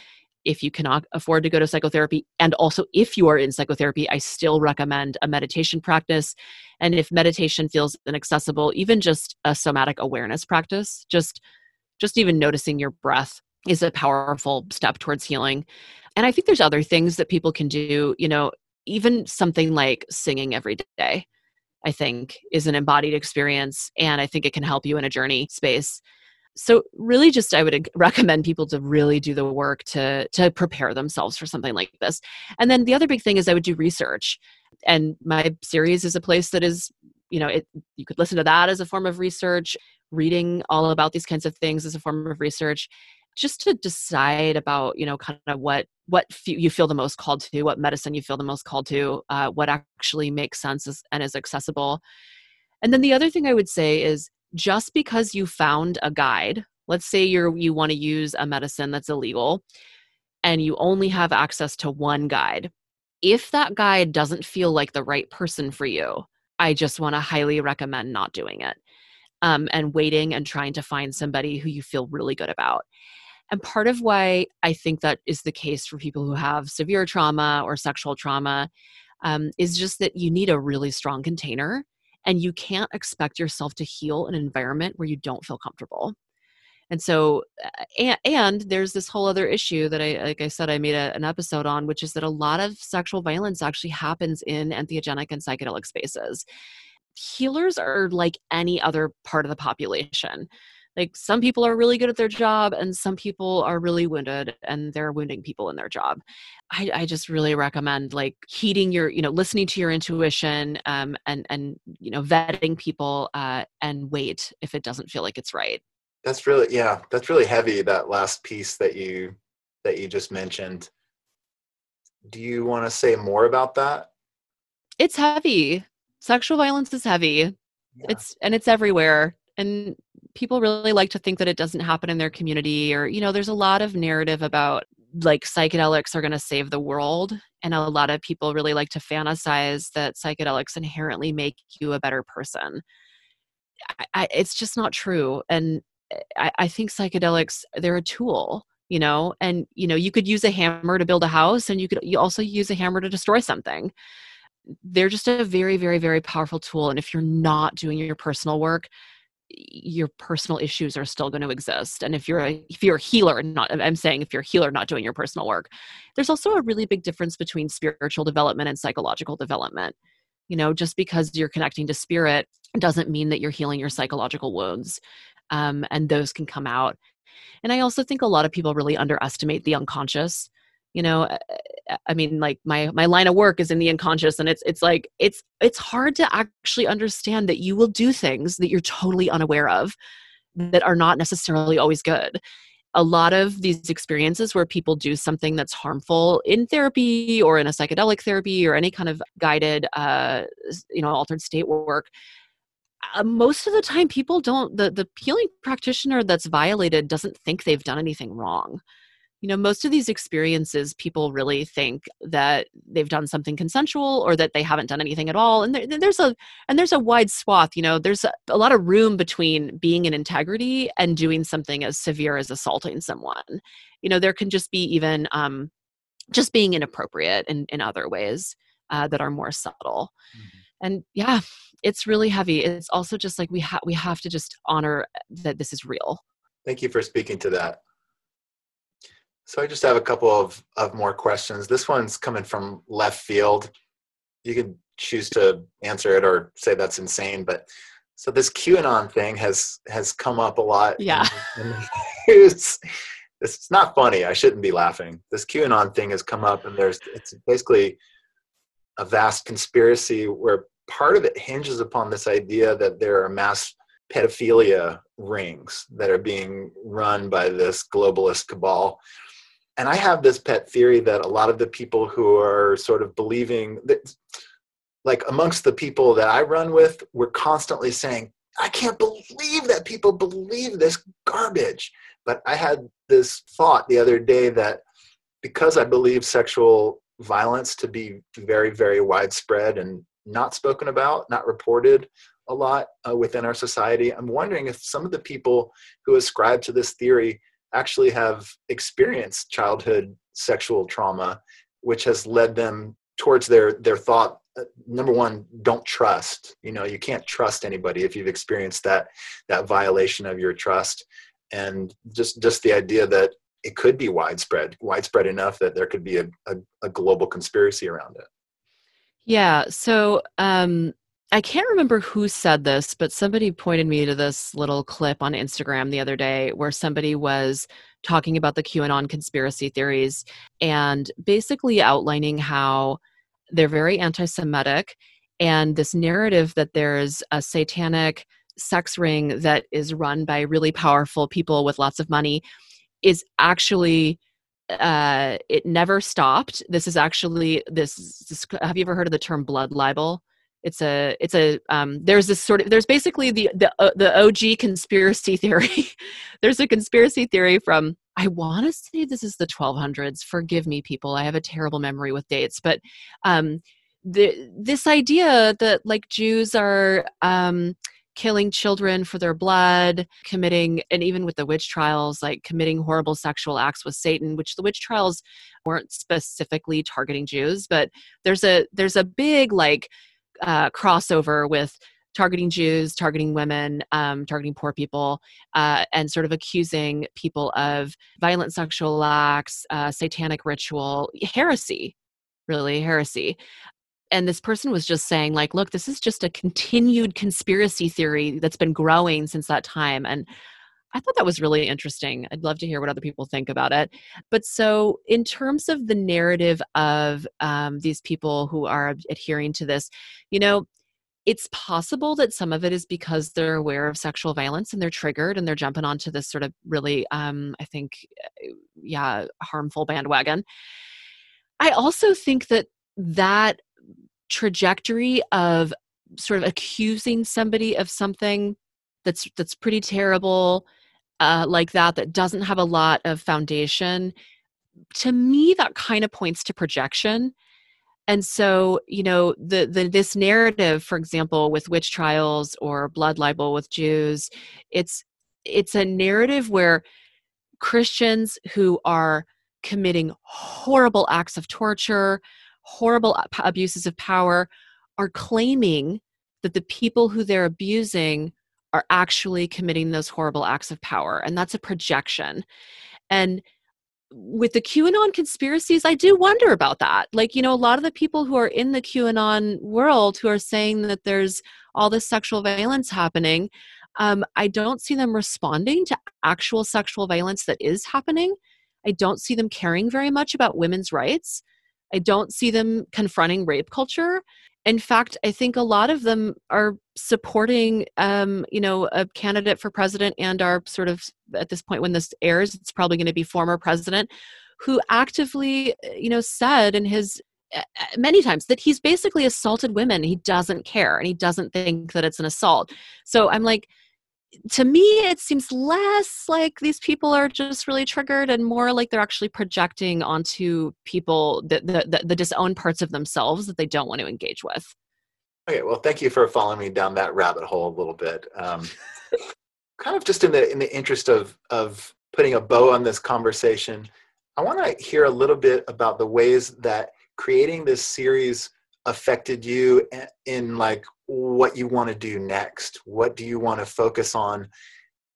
If you cannot afford to go to psychotherapy and also if you are in psychotherapy i still recommend a meditation practice. And if meditation feels inaccessible even just a somatic awareness practice just just even noticing your breath is a powerful step towards healing. And i think there's other things that people can do you know even something like singing every day i think is an embodied experience and i think it can help you in a journey space so really just i would recommend people to really do the work to to prepare themselves for something like this. And then the other big thing is i would do research. And my series is a place that is you know it you could listen to that as a form of research. Reading all about these kinds of things as a form of research just to decide about you know kind of what what you feel the most called to what medicine you feel the most called to uh, what actually makes sense and is accessible. And then the other thing i would say is just because you found a guide, let's say you're you want to use a medicine that's illegal and you only have access to one guide. If that guide doesn't feel like the right person for you, I just want to highly recommend not doing it. Um, and waiting and trying to find somebody who you feel really good about. And part of why I think that is the case for people who have severe trauma or sexual trauma um, is just that you need a really strong container and you can't expect yourself to heal an environment where you don't feel comfortable. And so and, and there's this whole other issue that i like i said i made a, an episode on which is that a lot of sexual violence actually happens in entheogenic and psychedelic spaces. Healers are like any other part of the population like some people are really good at their job and some people are really wounded and they're wounding people in their job. I, I just really recommend like heeding your you know listening to your intuition um, and and you know vetting people uh, and wait if it doesn't feel like it's right. That's really yeah that's really heavy that last piece that you that you just mentioned. Do you want to say more about that? It's heavy. Sexual violence is heavy. Yeah. it's and it's everywhere and people really like to think that it doesn't happen in their community or you know there's a lot of narrative about like psychedelics are going to save the world and a lot of people really like to fantasize that psychedelics inherently make you a better person. I, I, it's just not true and eh, I, I think psychedelics they're a tool you know and you know you could use a hammer to build a house and you could you also use a hammer to destroy something. They're just a very very very powerful tool and if you're not doing your personal work your personal issues are still going to exist and if you're a if you're a healer and not i'm saying if you're a healer not doing your personal work there's also a really big difference between spiritual development and psychological development. You know just because you're connecting to spirit doesn't mean that you're healing your psychological wounds um, and those can come out. And i also think a lot of people really underestimate the unconscious you know i mean like my my line of work is in the unconscious and it's it's like it's it's hard to actually understand that you will do things that you're totally unaware of that are not necessarily always good. A lot of these experiences where people do something that's harmful in therapy or in a psychedelic therapy or any kind of guided uh you know altered state work uh, most of the time people don't the the healing practitioner that's violated doesn't think they've done anything wrong you know most of these experiences people really think that they've done something consensual or that they haven't done anything at all and there, there's a and there's a wide swath you know there's a, a, lot of room between being in integrity and doing something as severe as assaulting someone. You know there can just be even um, just being inappropriate in, in other ways uh, that are more subtle. Mm-hmm. and yeah it's really heavy. It's also just like we have we have to just honor that this is real. Thank you for speaking to that so I just have a couple of, of more questions. This one's coming from left field. You could choose to answer it or say that's insane, but so this QAnon thing has has come up a lot. Yeah. it's, it's not funny. I shouldn't be laughing. This QAnon thing has come up and there's it's basically a vast conspiracy where part of it hinges upon this idea that there are mass pedophilia rings that are being run by this globalist cabal and I have this pet theory that a lot of the people who are sort of believing that, like amongst the people that I run with, we're constantly saying, I can't believe that people believe this garbage. But I had this thought the other day that because I believe sexual violence to be very, very widespread and not spoken about, not reported a lot uh, within our society, I'm wondering if some of the people who ascribe to this theory actually have experienced childhood sexual trauma, which has led them towards their their thought uh, number one don't trust. You know you can't trust anybody if you've experienced that that violation of your trust. And just just the idea that it could be widespread widespread enough that there could be a, a, a global conspiracy around it. Yeah so um I can't remember who said this, but somebody pointed me to this little clip on Instagram the other day where somebody was talking about the QAnon conspiracy theories and basically outlining how they're very anti Semitic and this narrative that there's a satanic sex ring that is run by really powerful people with lots of money is actually uh, it never stopped. This is actually this, this, Have you ever heard of the term blood libel? It's a it's a um, there's this sort of there's basically the the uh, the OG conspiracy theory. there's a conspiracy theory from I want to say this is the 1200s. Forgive me, people. I have a terrible memory with dates, but um, the this idea that like Jews are um, killing children for their blood, committing, and even with the witch trials, like committing horrible sexual acts with Satan, which the witch trials weren't specifically targeting Jews, but there's a there's a big like uh, crossover with targeting Jews, targeting women, um, targeting poor people, uh, and sort of accusing people of violent sexual acts, uh, satanic ritual, heresy, really heresy. And this person was just saying, like, look, this is just a continued conspiracy theory that's been growing since that time. And I thought that was really interesting. I'd love to hear what other people think about it. But so, in terms of the narrative of um, these people who are adhering to this, you know, it's possible that some of it is because they're aware of sexual violence and they're triggered and they're jumping onto this sort of really, um, I think, uh, yeah, harmful bandwagon. I also think that that trajectory of sort of accusing somebody of something that's that's pretty terrible uh, like that that doesn't have a lot of foundation to me that kind of points to projection. And so you know the, the this narrative for example with witch trials or blood libel with jews it's it's a narrative where christians who are committing horrible acts of torture horrible abuses of power are claiming that the people who they're abusing are actually committing those horrible acts of power. And that's a projection. And with the QAnon conspiracies, I do wonder about that. Like, you know, a lot of the people who are in the QAnon world who are saying that there's all this sexual violence happening, um, I don't see them responding to actual sexual violence that is happening. I don't see them caring very much about women's rights. I don't see them confronting rape culture in fact, I think a lot of them are supporting, um, you know, a candidate for president and are sort of at this point when this airs, it's probably going to be former president who actively, you know, said in his uh, many times that he's basically assaulted women. He doesn't care and he doesn't think that it's an assault. So I'm like, to me it seems less like these people are just really triggered and more like they're actually projecting onto people the, the, the, disowned parts of themselves that they don't want to engage with. Okay well thank you for following me down that rabbit hole a little bit. Um, kind of just in the in the interest of of putting a bow on this conversation i want to hear a little bit about the ways that creating this series affected you in like what you want to do next? What do you want to focus on?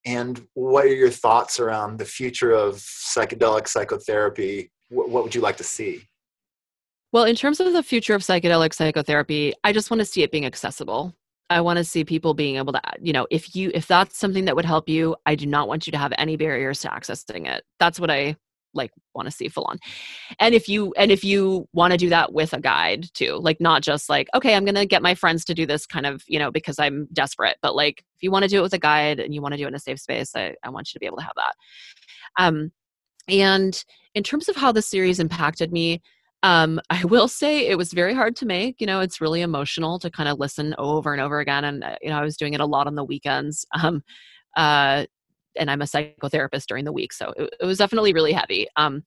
And what are your thoughts around the future of psychedelic psychotherapy? What, would you like to see? Well in terms of the future of psychedelic psychotherapy i just want to see it being accessible. I want to see people being able to you know if you if that's something that would help you i do not want you to have any barriers to accessing it. That's what i like want to see full on and if you and if you want to do that with a guide too like not just like okay i'm gonna get my friends to do this kind of you know because i'm desperate but like if you want to do it with a guide and you want to do it in a safe space I, I want you to be able to have that um and in terms of how the series impacted me um, I will say it was very hard to make. You know, it's really emotional to kind of listen over and over again. And, uh, you know, I was doing it a lot on the weekends. Um, uh, and I'm a psychotherapist during the week, so it, it was definitely really heavy. Um,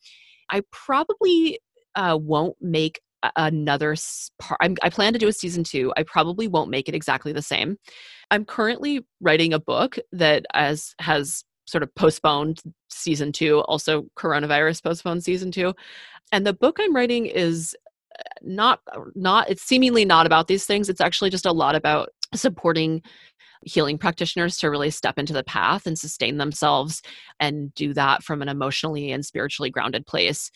I probably uh, won't make another part. I plan to do a season two. I probably won't make it exactly the same. I'm currently writing a book that as has sort of postponed season two, also coronavirus postponed season two. And the book I'm writing is uh, not not it's seemingly not about these things. It's actually just a lot about supporting healing practitioners to really step into the path and sustain themselves and do that from an emotionally and spiritually grounded place.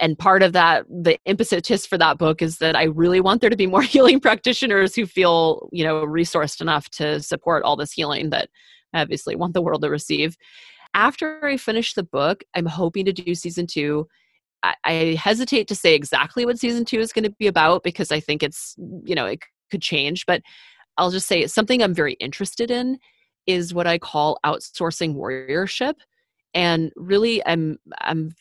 And part of that, the impetus for that book is that I really want there to be more healing practitioners who feel, you know, resourced enough to support all this healing that I obviously want the world to receive. After I finish the book, I'm hoping to do season two. I, I hesitate to say exactly what season two is going to be about because I think it's, you know, it could change, but I'll just say something I'm very interested in is what I call outsourcing warriorship. And really, I'm, I'm,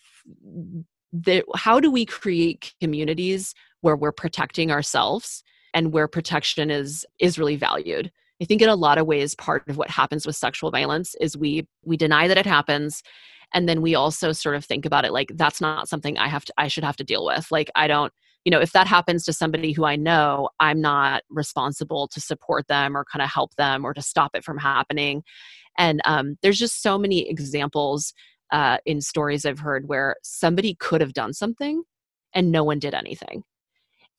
the, how do we create communities where we're protecting ourselves and where protection is is really valued? I think in a lot of ways part of what happens with sexual violence is we we deny that it happens. And then we also sort of think about it like that's not something i have to i should have to deal with. Like i don't you know if that happens to somebody who i know i'm not responsible to support them or kind of help them or to stop it from happening. And um, there's just so many examples uh, in stories i've heard where somebody could have done something and no one did anything.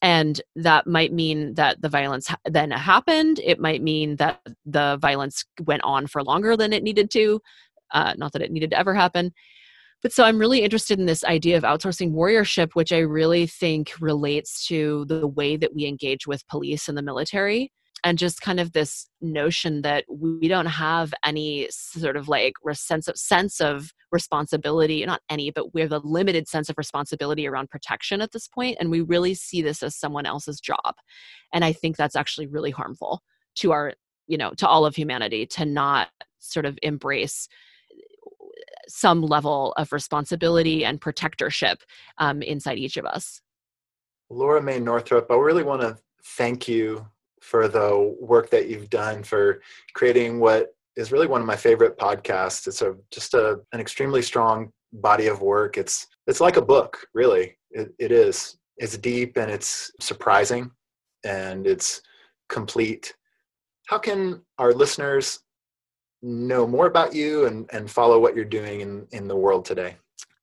And that might mean that the violence then happened. It might mean that the violence went on for longer than it needed to uh, not that it needed to ever happen but so I'm really interested in this idea of outsourcing warriorship, which I really think relates to the way that we engage with police and the military. And just kind of this notion that we don't have any sort of like sense of sense of responsibility, not any, but we have a limited sense of responsibility around protection at this point, and we really see this as someone else's job. And I think that's actually really harmful to our, you know, to all of humanity to not sort of embrace some level of responsibility and protectorship um, inside each of us. Laura Mae Northrup, I really want to thank you for the work that you've done for creating what is really one of my favorite podcasts. It's a just a, an extremely strong body of work. It's it's like a book, really. It, it is. It's deep and it's surprising, and it's complete. How can our listeners know more about you and, and follow what you're doing in, in the world today.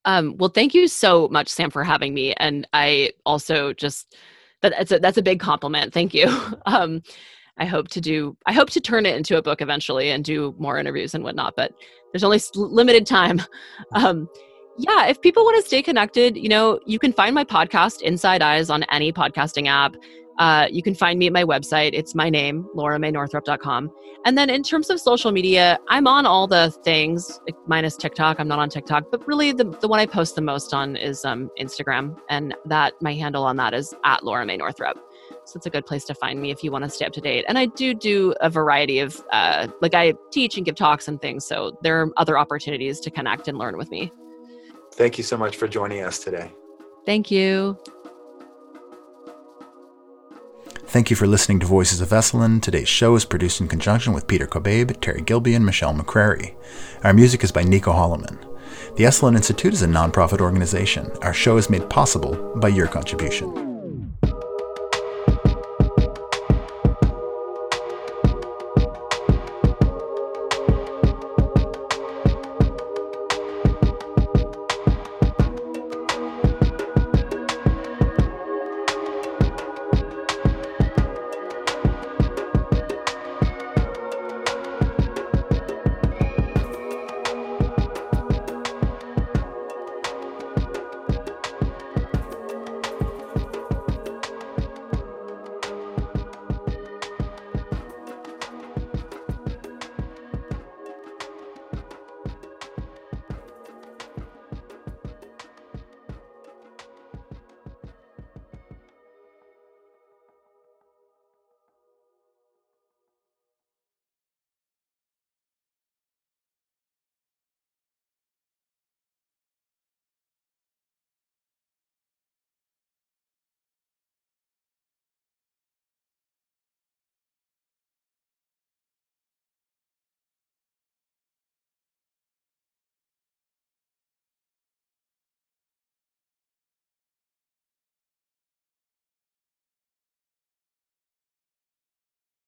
Um, well, thank you so much, Sam, for having me. And I also just that's a, that's a big compliment. Thank you. Um, I hope to do. I hope to turn it into a book eventually and do more interviews and whatnot. But there's only limited time. Um, yeah, if people want to stay connected, you know, you can find my podcast Inside Eyes on any podcasting app. Uh, you can find me at my website. It's my name, lauramae.northrup.com. And then in terms of social media, I'm on all the things, minus TikTok. I'm not on TikTok, but really the, the one I post the most on is um, Instagram. And that my handle on that is at Laura Mae Northrup. So it's a good place to find me if you want to stay up to date. And I do do a variety of, uh, like I teach and give talks and things. So there are other opportunities to connect and learn with me. Thank you so much for joining us today. Thank you. Thank you for listening to Voices of Esalen. Today's show is produced in conjunction with Peter Kobabe, Terry Gilby, and Michelle McCrary. Our music is by Nico Holloman. The Esalen Institute is a nonprofit organization. Our show is made possible by your contribution.